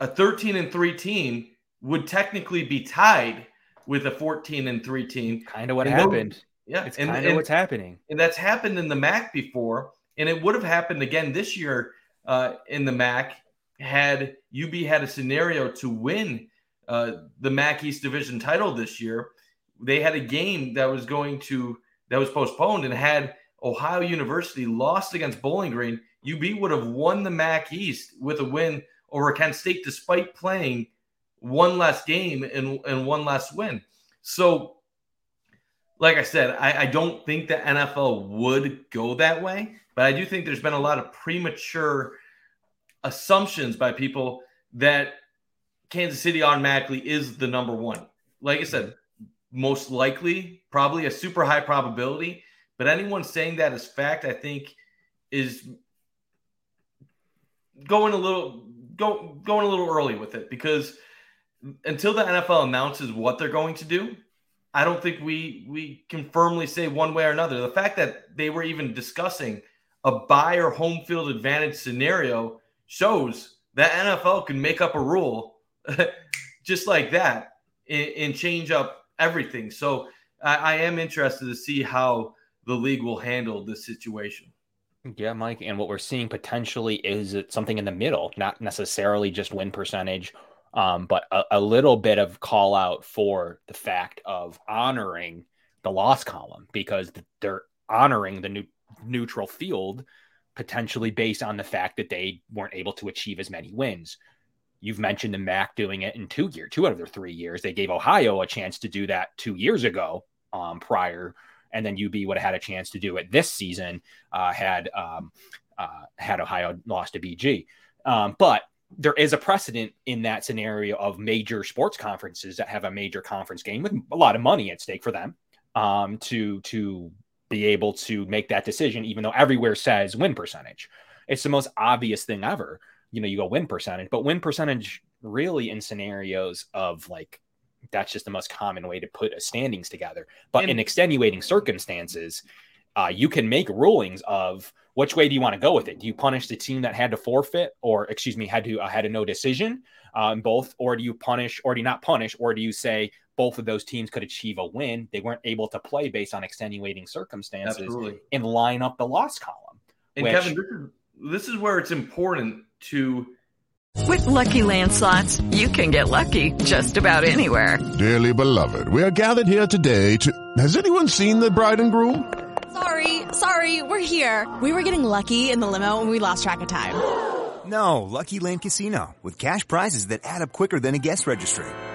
a 13 and 3 team would technically be tied with a 14 and 3 team. Kind of what and happened. Those, yeah, it's kind of what's happening. And that's happened in the MAC before and it would have happened again this year uh, in the MAC had UB had a scenario to win uh, the MAC East Division title this year. They had a game that was going to that was postponed, and had Ohio University lost against Bowling Green, UB would have won the MAC East with a win over Kent State, despite playing one less game and, and one less win. So, like I said, I, I don't think the NFL would go that way. But I do think there's been a lot of premature assumptions by people that Kansas City automatically is the number one. Like I said, most likely, probably a super high probability. But anyone saying that as fact, I think, is going a little go going a little early with it because until the NFL announces what they're going to do, I don't think we we can firmly say one way or another. The fact that they were even discussing a buyer home field advantage scenario shows that NFL can make up a rule just like that and, and change up everything. So I, I am interested to see how the league will handle this situation. Yeah, Mike. And what we're seeing potentially is something in the middle, not necessarily just win percentage, um, but a, a, little bit of call out for the fact of honoring the loss column because they're honoring the new, neutral field potentially based on the fact that they weren't able to achieve as many wins. You've mentioned the MAC doing it in two years, two out of their three years. They gave Ohio a chance to do that two years ago um, prior and then UB would have had a chance to do it this season uh, had um, uh, had Ohio lost to BG. Um, but there is a precedent in that scenario of major sports conferences that have a major conference game with a lot of money at stake for them um, to to be able to make that decision, even though everywhere says win percentage. It's the most obvious thing ever. You know, you go win percentage, but win percentage really in scenarios of like that's just the most common way to put a standings together. But and, in extenuating circumstances, uh, you can make rulings of which way do you want to go with it. Do you punish the team that had to forfeit, or excuse me, had to uh, had a no decision, um, both, or do you punish, or do you not punish, or do you say both of those teams could achieve a win? They weren't able to play based on extenuating circumstances Absolutely. and line up the loss column. And which, Kevin, this is, this is where it's important to with lucky landslots, you can get lucky just about anywhere. Dearly beloved, we are gathered here today to. Has anyone seen the bride and groom? Sorry, sorry, we're here. We were getting lucky in the limo and we lost track of time. No, Lucky Land Casino, with cash prizes that add up quicker than a guest registry.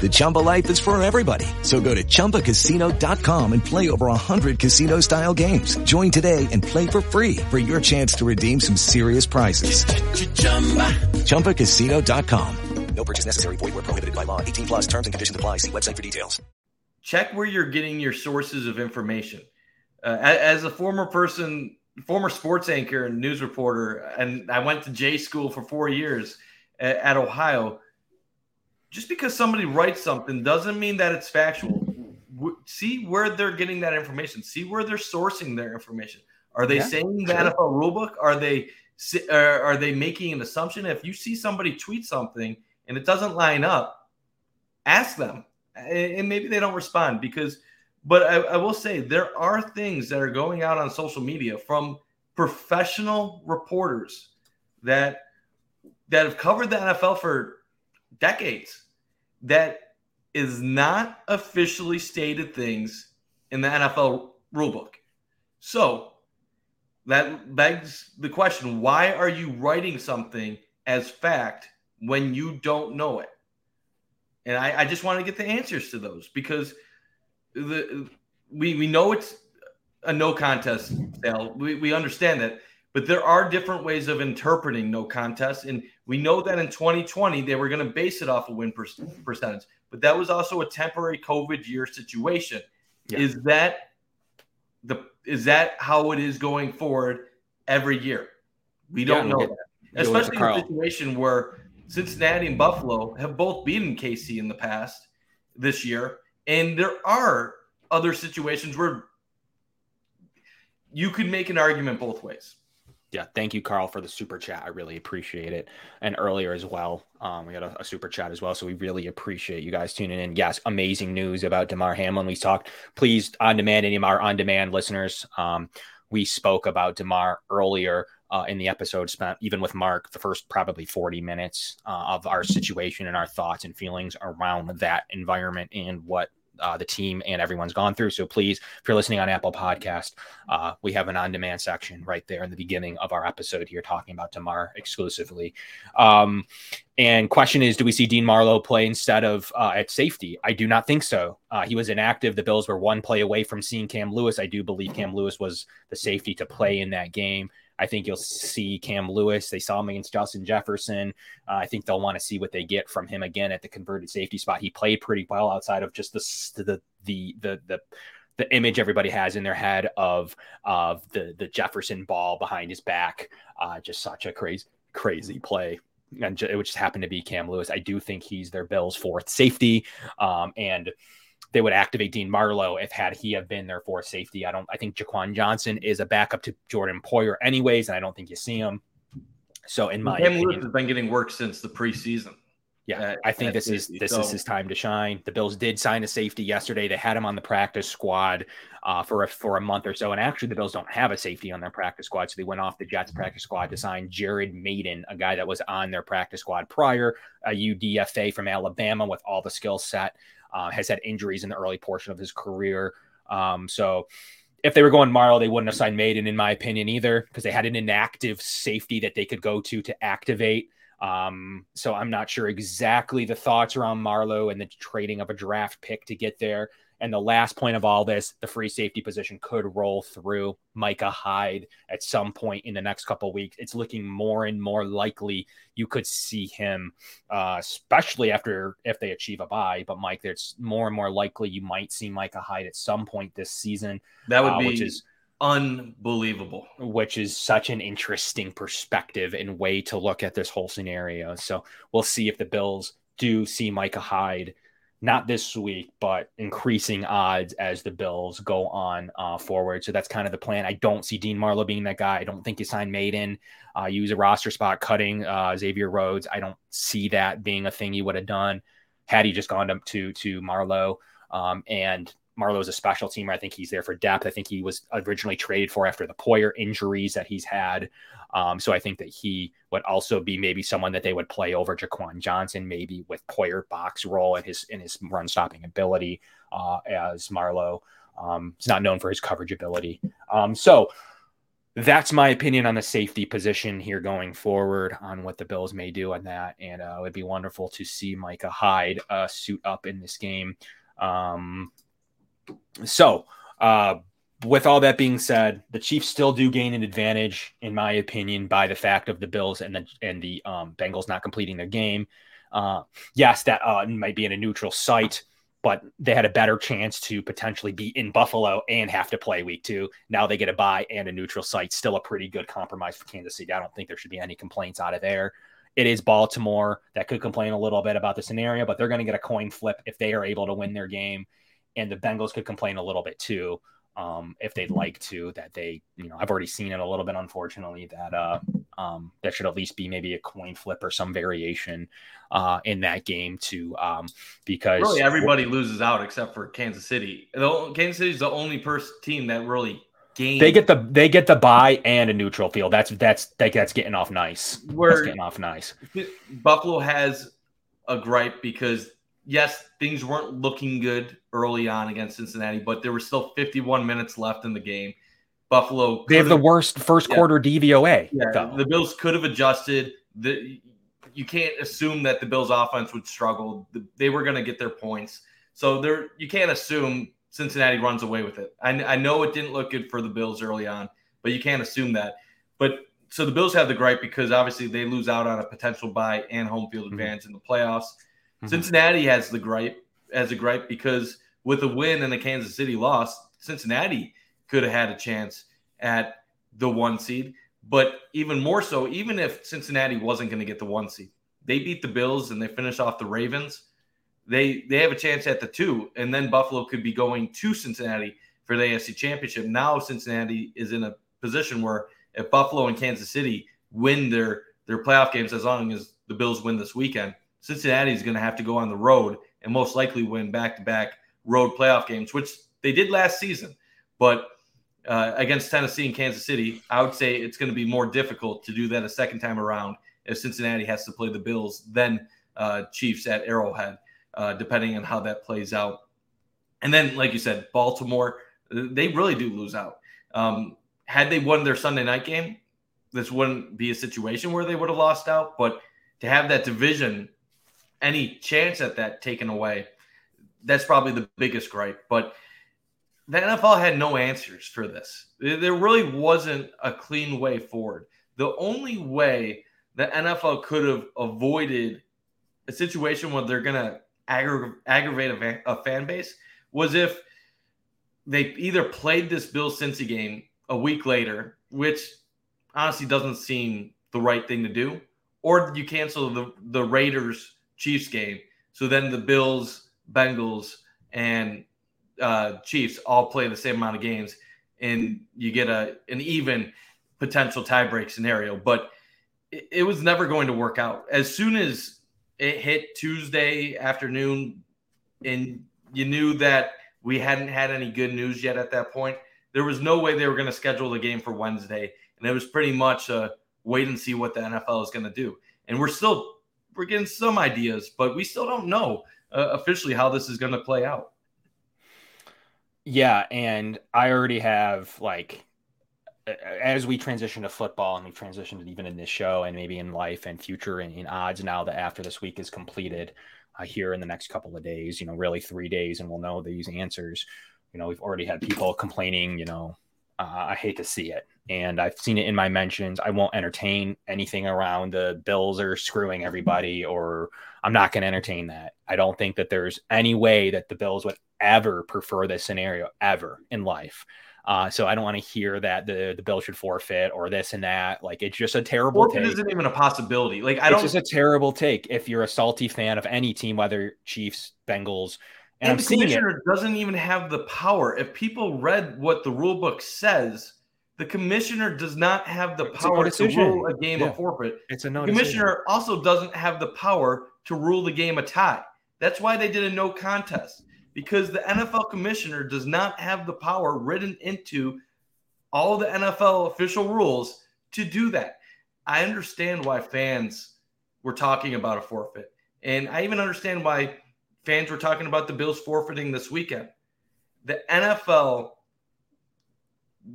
The Chumba life is for everybody. So go to ChumbaCasino.com and play over 100 casino style games. Join today and play for free for your chance to redeem some serious prizes. Ch-ch-chumba. ChumbaCasino.com. No purchase necessary. Void where prohibited by law. 18 plus terms and conditions apply. See website for details. Check where you're getting your sources of information. Uh, as a former person, former sports anchor and news reporter, and I went to J school for four years at, at Ohio just because somebody writes something doesn't mean that it's factual. See where they're getting that information. See where they're sourcing their information. Are they yeah, saying the sure. NFL rulebook? Are they er, are they making an assumption? If you see somebody tweet something and it doesn't line up, ask them, and maybe they don't respond because. But I, I will say there are things that are going out on social media from professional reporters that that have covered the NFL for decades that is not officially stated things in the NFL rulebook. So that begs the question why are you writing something as fact when you don't know it? And I, I just want to get the answers to those because the we, we know it's a no contest sale. We, we understand that. But there are different ways of interpreting no contest. And we know that in 2020, they were going to base it off a win percentage. But that was also a temporary COVID year situation. Yeah. Is that the is that how it is going forward every year? We don't know that. Especially in a situation where Cincinnati and Buffalo have both beaten KC in the past this year. And there are other situations where you could make an argument both ways. Yeah, thank you, Carl, for the super chat. I really appreciate it. And earlier as well, um, we had a, a, super chat as well, so we really appreciate you guys tuning in. Yes, amazing news about Damar Hamlin. We talked. Please, on demand, any of our on demand listeners, um, we spoke about Damar earlier uh, in the episode. Spent even with Mark the first probably forty minutes uh, of our situation and our thoughts and feelings around that environment and what uh, the team and everyone's gone through. So please, if you're listening on Apple Podcast, uh, we have an on-demand section right there in the beginning of our episode here talking about Damar exclusively. Um, and question is, do we see Dean Marlowe play instead of uh, at safety? I do not think so. Uh, he was inactive. The Bills were one play away from seeing Cam Lewis. I do believe Cam Lewis was the safety to play in that game. I think you'll see Cam Lewis. They saw him against Justin Jefferson. Uh, I think they'll want to see what they get from him again at the converted safety spot. He played pretty well outside of just the the the the the, the image everybody has in their head of of the the Jefferson ball behind his back. Uh, just such a crazy crazy play. And it just happened to be Cam Lewis. I do think he's their Bills' fourth safety, um, and they would activate Dean Marlowe if had he have been their fourth safety. I don't. I think Jaquan Johnson is a backup to Jordan Poyer, anyways, and I don't think you see him. So in my Cam opinion, Lewis has been getting work since the preseason. yeah, I think this is this So- is his time to shine. The Bills did sign a safety yesterday. They had him on the practice squad uh, for a for a month or so, and actually the Bills don't have a safety on their practice squad, so they went off the Jets practice squad to sign Jared Mayden, a guy that was on their practice squad prior, a UDFA from Alabama with all the skill set. Uh, has had injuries in the early portion of his career, um, so if they were going Marlowe, they wouldn't have signed Mayden, in my opinion, either, because they had an inactive safety that they could go to to activate. Um, so I'm not sure exactly the thoughts around Marlowe and the trading of a draft pick to get there. And the last point of all this, the free safety position could roll through Micah Hyde at some point in the next couple of weeks. It's looking more and more likely you could see him, uh, especially after if they achieve a bye. But Mike, there's more and more likely you might see Micah Hyde at some point this season. That would uh, be which is unbelievable. which is such an interesting perspective and way to look at this whole scenario. So we'll see if the Bills do see Micah Hyde, not this week, but increasing odds as the Bills go on uh, forward. So that's kind of the plan. I don't see Dean Marlowe being that guy. I don't think you sign Mayden, uh, use a roster spot cutting uh, Xavier Rhodes. I don't see that being a thing he would have done had he just gone to to, to Marlowe. Um, and Marlowe's a special teamer. I think he's there for depth. I think he was originally traded for after the Poyer injuries that he's had. Um, so I think that he would also be maybe someone that they would play over Jaquan Johnson, maybe with Poyer box role and his in his run stopping ability uh, as Marlowe. Um, he's not known for his coverage ability. Um, so that's my opinion on the safety position here going forward on what the Bills may do on that. And uh, it would be wonderful to see Micah Hyde uh, suit up in this game. Um, so, uh, with all that being said, the Chiefs still do gain an advantage, in my opinion, by the fact of the Bills and the and the um, Bengals not completing their game. Uh, yes, that uh, might be in a neutral site, but they had a better chance to potentially be in Buffalo and have to play week two. Now they get a bye and a neutral site. Still a pretty good compromise for Kansas City. I don't think there should be any complaints out of there. It is Baltimore that could complain a little bit about the scenario, but they're going to get a coin flip if they are able to win their game. And the Bengals could complain a little bit too um, if they'd like to. That they, you know, I've already seen it a little bit, unfortunately. That uh, um, that should at least be maybe a coin flip or some variation uh, in that game too, um, because Really, everybody loses out except for Kansas City. The, Kansas City is the only person team that really gained. they get the they get the bye and a neutral field. That's that's that, that's getting off nice. That's Where- getting off nice. Buffalo has a gripe because yes, things weren't looking good early on against Cincinnati, but there were still 51 minutes left in the game. Buffalo They have the worst first Yeah. quarter DVOA. Yeah, though. the Bills could have adjusted. The you can't assume that the Bills' offense would struggle. The- They were going to get their points, so there you can't assume Cincinnati runs away with it. I, I know it didn't look good for the Bills early on, but you can't assume that. But so the Bills have the gripe because obviously they lose out on a potential bye and home field mm-hmm. advantage in the playoffs. Mhm. Cincinnati has the gripe as a gripe because with a win and a Kansas City loss, Cincinnati could have had a chance at the one seed. But even more so, even if Cincinnati wasn't going to get the one seed, they beat the Bills and they finish off the Ravens. They they have a chance at the two, and then Buffalo could be going to Cincinnati for the AFC Championship. Now Cincinnati is in a position where if Buffalo and Kansas City win their their playoff games, as long as the Bills win this weekend, Cincinnati is going to have to go on the road and most likely win back to back road playoff games, which they did last season. But uh, against Tennessee and Kansas City, I would say it's going to be more difficult to do that a second time around if Cincinnati has to play the Bills than uh, Chiefs at Arrowhead, uh, depending on how that plays out. And then, like you said, Baltimore, they really do lose out. Um, had they won their Sunday night game, this wouldn't be a situation where they would have lost out. But to have that division, any chance at that taken away, that's probably the biggest gripe. But the NFL had no answers for this. There really wasn't a clean way forward. The only way the NFL could have avoided a situation where they're going to aggra- aggravate a, a fan base was if they either played this Bill Cincy game a week later, which honestly doesn't seem the right thing to do, or you cancel the, the Raiders Chiefs game. So then the Bills, Bengals, and uh, Chiefs all play the same amount of games, and you get a an even potential tiebreak scenario. But it, it was never going to work out. As soon as it hit Tuesday afternoon, and you knew that we hadn't had any good news yet at that point. There was no way they were going to schedule the game for Wednesday, and it was pretty much a wait and see what the NFL is going to do. And we're still we're getting some ideas, but we still don't know uh, officially how this is going to play out. Yeah, and I already have like as we transition to football and we transition even in this show and maybe in life and future and in odds now that after this week is completed uh, here in the next couple of days, you know, really three days, and we'll know these answers. You know, we've already had people complaining, you know, uh, I hate to see it. And I've seen it in my mentions. I won't entertain anything around the Bills are screwing everybody, or I'm not going to entertain that. I don't think that there's any way that the Bills would ever prefer this scenario ever in life. Uh, so I don't want to hear that the the bill should forfeit or this and that. Like it's just a terrible forfeit take. isn't even a possibility. Like I it's don't. It's just a terrible take if you're a salty fan of any team, whether Chiefs, Bengals. And, and the commissioner doesn't even have the power. If people read what the rule book says, the commissioner does not have the power to rule a game yeah. a forfeit. It's a no. The commissioner decision. also doesn't have the power to rule the game a tie. That's why they did a no contest because the NFL commissioner does not have the power written into all the NFL official rules to do that. I understand why fans were talking about a forfeit. And I even understand why fans were talking about the Bills forfeiting this weekend. The NFL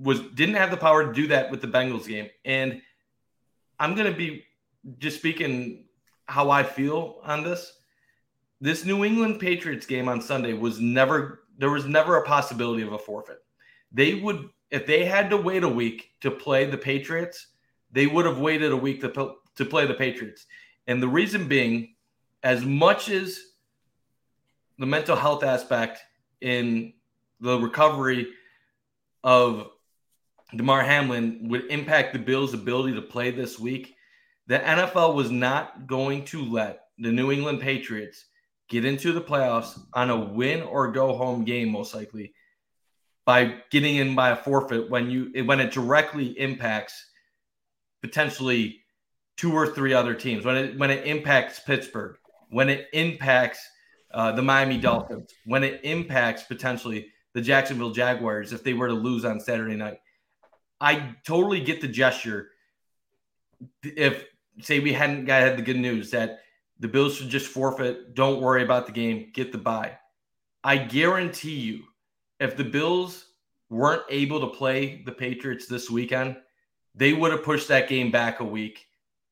was didn't have the power to do that with the Bengals game. And I'm going to be just speaking how I feel on this this New England Patriots game on Sunday was never there was never a possibility of a forfeit. They would if they had to wait a week to play the Patriots, they would have waited a week to to play the Patriots. And the reason being as much as the mental health aspect in the recovery of Damar Hamlin would impact the Bills' ability to play this week, the NFL was not going to let the New England Patriots get into the playoffs on a win or go home game, most likely by getting in by a forfeit when you when it directly impacts potentially two or three other teams when it when it impacts Pittsburgh when it impacts uh, the Miami Dolphins when it impacts potentially the Jacksonville Jaguars if they were to lose on Saturday night. I totally get the gesture. If say we hadn't got had the good news that the Bills should just forfeit. Don't worry about the game. Get the bye. I guarantee you, if the Bills weren't able to play the Patriots this weekend, they would have pushed that game back a week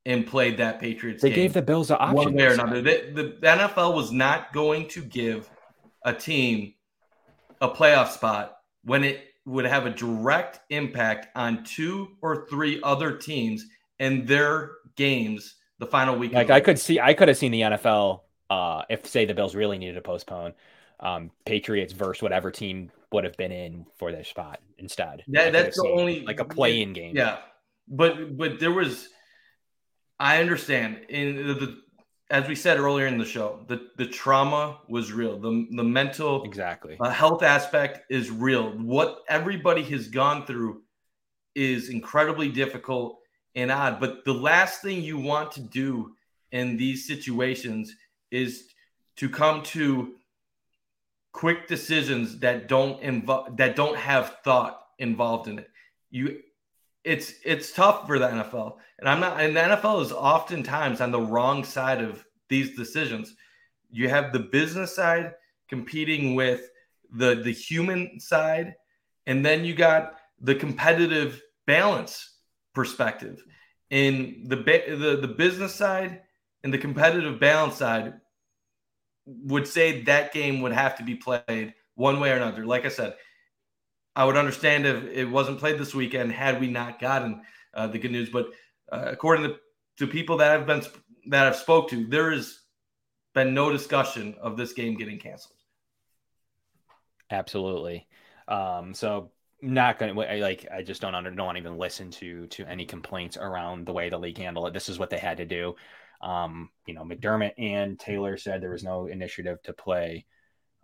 and played that Patriots. They game. gave the Bills an option. One way or another. The, the, NFL was not going to give a team a playoff spot when it would have a direct impact on two or three other teams and their games the final week. Like I could see, I could have seen the NFL uh, if say the Bills really needed to postpone um, Patriots versus whatever team would have been in for their spot instead. That, that's the only like a play-in game. Yeah, but but there was, I understand in the, the as we said earlier in the show, the the trauma was real. The the mental exactly uh, health aspect is real. What everybody has gone through is incredibly difficult and odd. But the last thing you want to do in these situations is to come to quick decisions that don't involve that don't have thought involved in it. You it's it's tough for the NFL. And I'm not and the NFL is oftentimes on the wrong side of these decisions. You have the business side competing with the the human side, and then you got the competitive balance perspective. In the the the business side and the competitive balance side, would say that game would have to be played one way or another. Like I said, I would understand if it wasn't played this weekend had we not gotten uh, the good news. But uh, according to, to people that have been that I've spoke to, there has been no discussion of this game getting canceled. Absolutely. Um, so not going to like I just don't under don't even listen to to any complaints around the way the league handled it. This is what they had to do. Um, you know, McDermott and Taylor said there was no initiative to play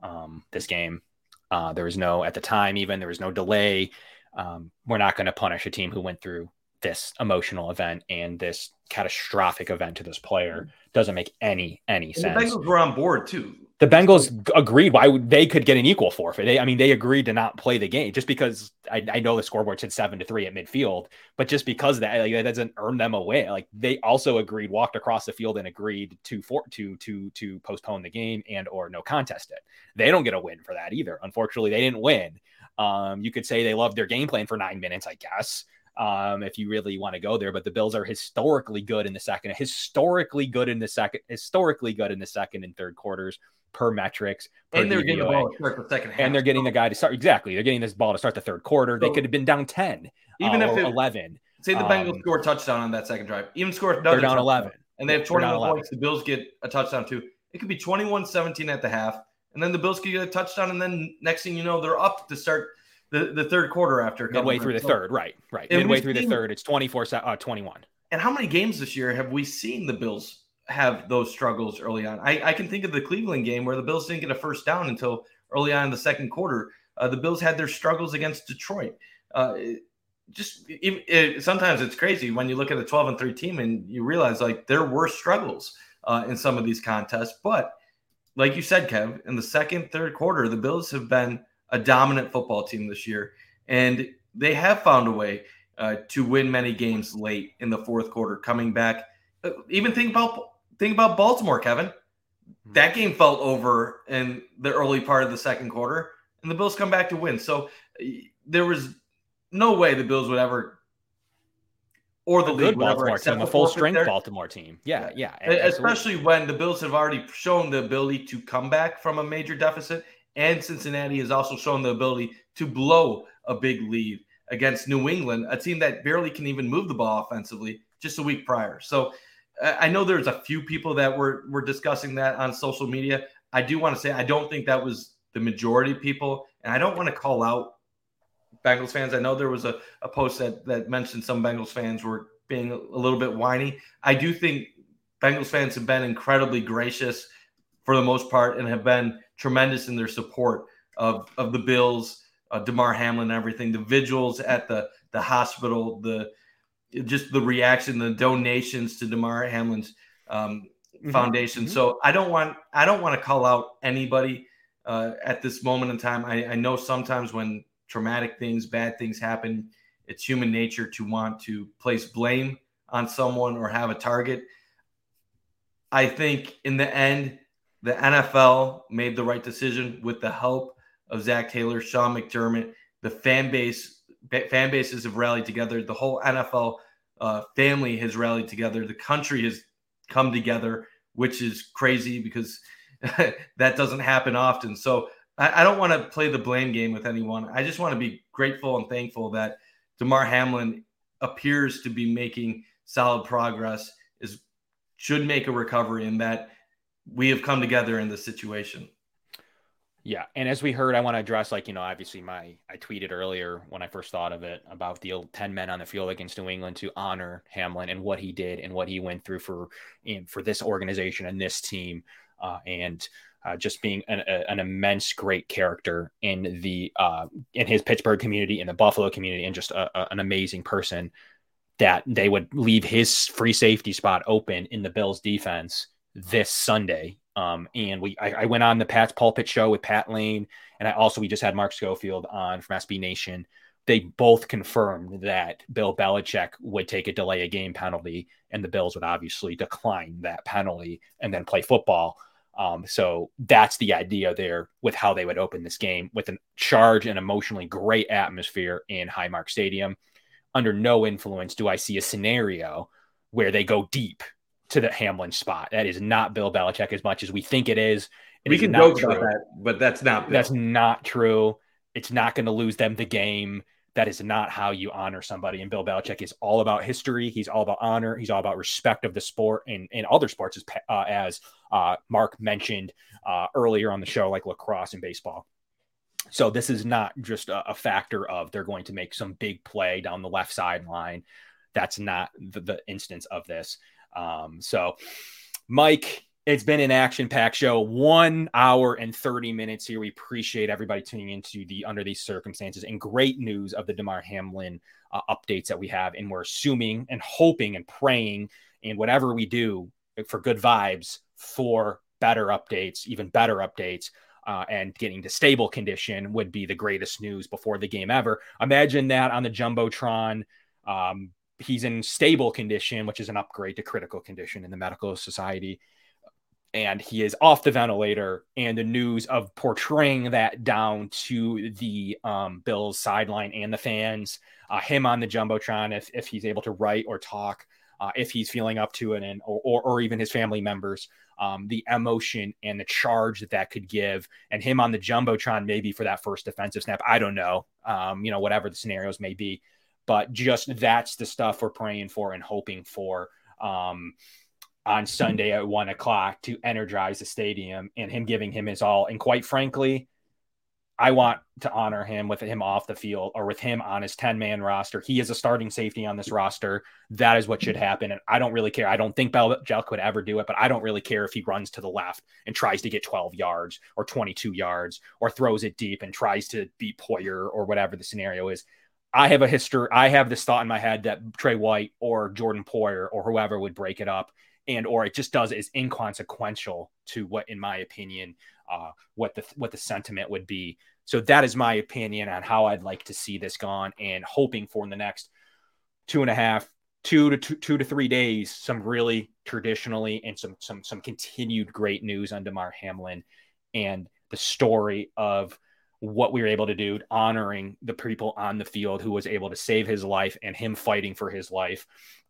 um, this game. Uh, there was no at the time even there was no delay. Um, we're not going to punish a team who went through this emotional event and this catastrophic event to this player. Doesn't make any any and sense. The Bengals were on board too the Bengals agreed why would they could get an equal forfeit. They, I mean, they agreed to not play the game just because I, I know the scoreboard said seven to three at midfield, but just because that like, that doesn't earn them away. Like they also agreed, walked across the field and agreed to for to to to postpone the game and or no contest it. They don't get a win for that either. Unfortunately, they didn't win. Um, you could say they loved their game plan for nine minutes, I guess. Um, if you really want to go there, but the Bills are historically good in the second, historically good in the second, historically good in the second and third quarters per metrics. Per and they're getting the ball to start the second half. And they're getting the guy to start exactly. They're getting this ball to start the third quarter. So, they could have been down ten, even uh, if it, eleven. Say the Bengals um, score a touchdown on that second drive, even score another. They're down eleven, and they have twenty-one points. The Bills get a touchdown too. It could be 21-17 at the half, and then the Bills could get a touchdown, and then next thing you know, they're up to start the, the third quarter after midway through the so, third, right? Right. Midway through seen, the third, it's 24 uh, 21. And how many games this year have we seen the Bills have those struggles early on. I, I, can think of the Cleveland game where the Bills didn't get a first down until early on in the second quarter. Uh, the Bills had their struggles against Detroit. Uh, just it, it, sometimes it's crazy when you look at a 12 and 3 team and you realize like there were struggles uh, in some of these contests. But like you said, Kev, in the second, third quarter, the Bills have been a dominant football team this year. And they have found a way uh, to win many games late in the fourth quarter, coming back. Uh, even think about think about Baltimore, Kevin. Hmm. That game felt over in the early part of the second quarter, and the Bills come back to win. So there was no way the Bills would ever, or the a league good Baltimore team, a full strength Baltimore team. Yeah, yeah. yeah Especially when the Bills have already shown the ability to come back from a major deficit, and Cincinnati has also shown the ability to blow a big lead against New England, a team that barely can even move the ball offensively just a week prior. So I know there's a few people that were were discussing that on social media. I do want to say I don't think that was the majority of people, and I don't want to call out Bengals fans. I know there was a, a post that that mentioned some Bengals fans were being a little bit whiny. I do think Bengals fans have been incredibly gracious for the most part and have been tremendous in their support of of the Bills, uh, Damar Hamlin, and everything. The vigils at the the hospital, the just the reaction, the donations to Damar Hamlin's um, mm-hmm. foundation. Mm-hmm. So I don't want I don't want to call out anybody uh, at this moment in time. I, I know sometimes when traumatic things, bad things happen, it's human nature to want to place blame on someone or have a target. I think in the end, the NFL made the right decision with the help of Zac Taylor, Sean McDermott, the fan base fan bases have rallied together. The whole NFL uh, family has rallied together. The country has come together, which is crazy because that doesn't happen often. So I, I don't want to play the blame game with anyone. I just want to be grateful and thankful that Damar Hamlin appears to be making solid progress. Is should make a recovery, and that we have come together in this situation. Yeah, and as we heard, I want to address like you know obviously my I tweeted earlier when I first thought of it about the ten men on the field against New England to honor Hamlin and what he did and what he went through for for this organization and this team, uh, and uh, just being an, a, an, immense great character in the uh, in his Pittsburgh community, in the Buffalo community, and just a, a, an amazing person. That they would leave his free safety spot open in the Bills defense this Sunday um, and we, I, I, went on the Pat's Pulpit show with Pat Lane, and I also we just had Mark Schofield on from SB Nation. They both confirmed that Bill Belichick would take a delay a game penalty, and the Bills would obviously decline that penalty and then play football. Um, so that's the idea there with how they would open this game with a charge and emotionally great atmosphere in Highmark Stadium. Under no influence do I see a scenario where they go deep to the Hamlin spot. That is not Bill Belichick as much as we think it is. It we is can joke about that, but that's not. Bill. That's not true. It's not going to lose them the game. That is not how you honor somebody. And Bill Belichick is all about history. He's all about honor. He's all about respect of the sport and, and other sports, as, uh, as uh, Mark mentioned uh, earlier on the show, like lacrosse and baseball. So this is not just a, a, factor of they're going to make some big play down the left sideline. That's not the, the instance of this. Um, so, Mike, it's been an action packed show, one hour and 30 minutes here. We appreciate everybody tuning into the under these circumstances and great news of the Damar Hamlin uh, updates that we have. And we're assuming and hoping and praying and whatever we do for good vibes for better updates, even better updates. Uh, and getting to stable condition would be the greatest news before the game ever. Imagine that on the Jumbotron. Um, he's in stable condition, which is an upgrade to critical condition in the medical society. And he is off the ventilator and the news of portraying that down to the um, bills sideline and the fans uh, him on the jumbotron if, if he's able to write or talk uh, if he's feeling up to it and or, or, or even his family members um, the emotion and the charge that that could give. And him on the jumbotron maybe for that first defensive snap i don't know um, you know whatever the scenarios may be but just that's the stuff we're praying for and hoping for um, on Sunday at one o'clock to energize the stadium and him giving him his all. And quite frankly, I want to honor him with him off the field or with him on his 10 man roster. He is a starting safety on this roster. That is what should happen. And I don't really care. I don't think Belichick would ever do it, but I don't really care if he runs to the left and tries to get 12 yards or 22 yards or throws it deep and tries to beat Poyer or whatever the scenario is. I have a history. I have this thought in my head that Tre White or Jordan Poyer or whoever would break it up and or it just does is inconsequential to what in my opinion uh, what the what the sentiment would be so that is my opinion on how i'd like to see this gone and hoping for in the next two and a half two to two, two to three days some really traditionally and some some some continued great news on Damar hamlin and the story of what we were able to do honoring the people on the field who was able to save his life and him fighting for his life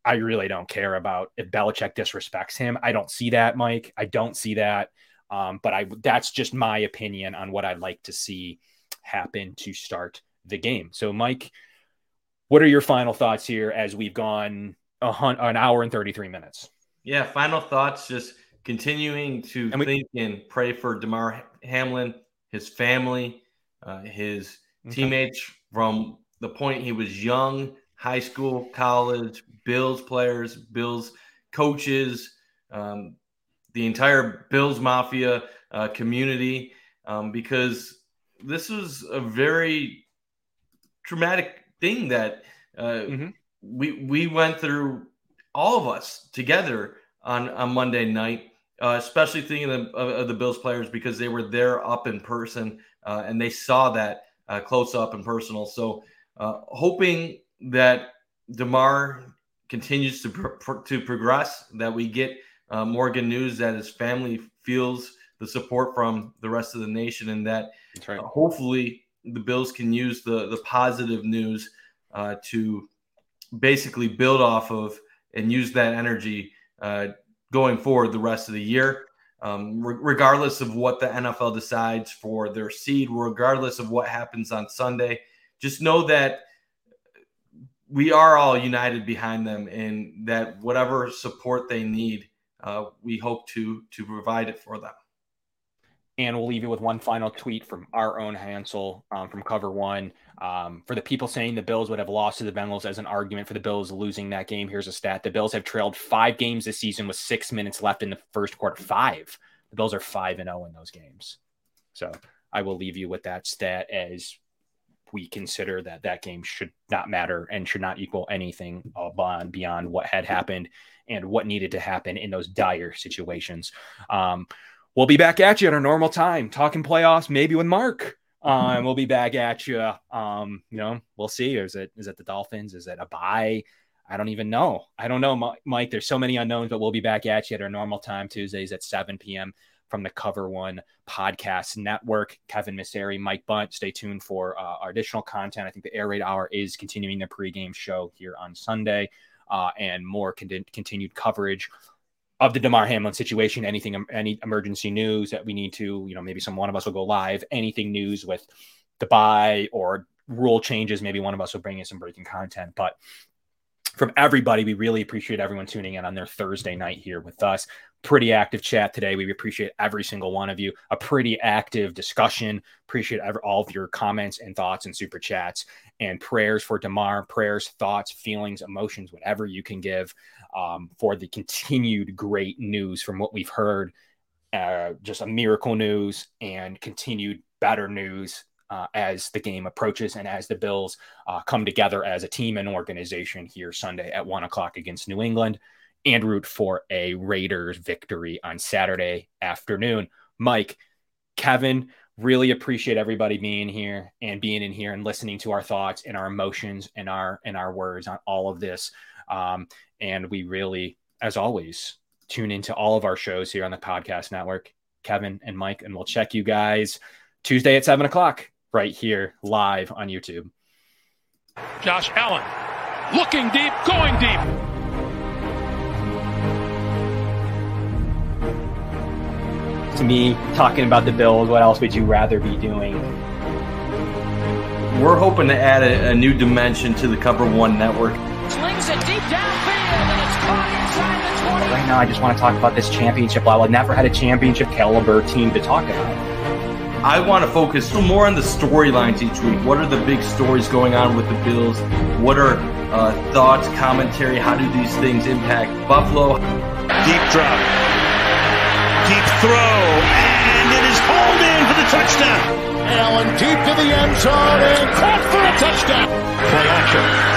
I really don't care about if Belichick disrespects him. I don't see that, Mike. I don't see that. Um, but I that's just my opinion on what I'd like to see happen to start the game. So, Mike, what are your final thoughts here as we've gone a hun- an hour and 33 minutes? Yeah, final thoughts. Just continuing to we- think and pray for Damar Hamlin, his family, uh, his okay. teammates from the point he was young high school, college, Bills players, Bills coaches, um, the entire Bills Mafia uh, community, um, because this was a very traumatic thing that uh, mm-hmm. we we went through, all of us together on on Monday night. Uh, especially thinking of, of, of, the Bills players because they were there up in person uh, and they saw that uh, close up and personal. So, uh, hoping that Damar continues to pro- to progress, that we get uh, Morgan news that his family feels the support from the rest of the nation, and that right. uh, hopefully the Bills can use the the positive news uh, to basically build off of and use that energy uh, going forward the rest of the year. Um, re- regardless of what the NFL decides for their seed, regardless of what happens on Sunday, just know that we are all united behind them and that whatever support they need uh, we hope to to provide it for them and we'll leave you with one final tweet from our own Hansel um, from Cover One. Um, for the people saying the Bills would have lost to the Bengals as an argument for the Bills losing that game, here's a stat: the Bills have trailed five games this season with six minutes left in the first quarter. Five. The Bills are five and zero oh in those games. So I will leave you with that stat as we consider that that game should not matter and should not equal anything beyond beyond what had happened and what needed to happen in those dire situations. Um, we'll be back at you at our normal time, talking playoffs, maybe with Mark. Um, we'll be back at you. Um, you know, we'll see. Is it is it the Dolphins? Is it a bye? I don't even know. I don't know, Mike. There's so many unknowns, but we'll be back at you at our normal time Tuesdays at 7 p.m. from the Cover One Podcast Network. Kevin Masseri, Mike Bunt. Stay tuned for uh, our additional content. I think the Air Raid Hour is continuing the pregame show here on Sunday, uh, and more con- continued coverage of the Damar Hamlin situation. Anything, any emergency news that we need to, you know, maybe some one of us will go live. Anything news with the bye or rule changes, maybe one of us will bring in some breaking content, but from everybody. We really appreciate everyone tuning in on their Thursday night here with us. Pretty active chat today. We appreciate every single one of you. A pretty active discussion. Appreciate every, all of your comments and thoughts and super chats and prayers for Damar. prayers, thoughts, feelings, emotions, whatever you can give um, for the continued great news from what we've heard. Uh, just a miracle news and continued better news uh, as the game approaches and as the Bills uh, come together as a team and organization here Sunday at one o'clock against New England and root for a Raiders victory on Saturday afternoon. Mike, Kevin, really appreciate everybody being here and being in here and listening to our thoughts and our emotions and our and our words on all of this. Um, and we really, as always, tune into all of our shows here on the podcast network. Kevin and Mike, and we'll check you guys Tuesday at seven o'clock right here live on YouTube. Josh Allen looking deep, going deep. To me, talking about the Bills, what else would you rather be doing? We're hoping to add a, a new dimension to the Cover One network. Slings now, I just want to talk about this championship. While I've never had a championship caliber team to talk about. I want to focus more on the storylines each week. What are the big stories going on with the Bills? What are uh, thoughts, commentary? How do these things impact Buffalo? Deep drop, deep throw, and it is hauled in for the touchdown. Allen deep to the end zone and caught for a touchdown. Play action.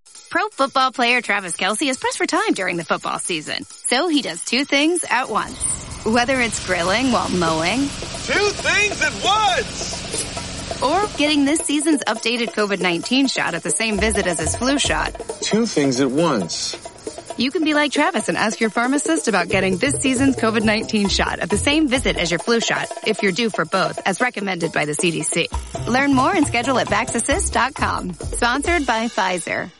Pro football player Travis Kelce is pressed for time during the football season. So he does two things at once. Whether it's grilling while mowing. Two things at once! Or getting this season's updated COVID-19 shot at the same visit as his flu shot. Two things at once. You can be like Travis and ask your pharmacist about getting this season's COVID-19 shot at the same visit as your flu shot if you're due for both as recommended by the CDC. Learn more and schedule at VaxAssist.com. Sponsored by Pfizer.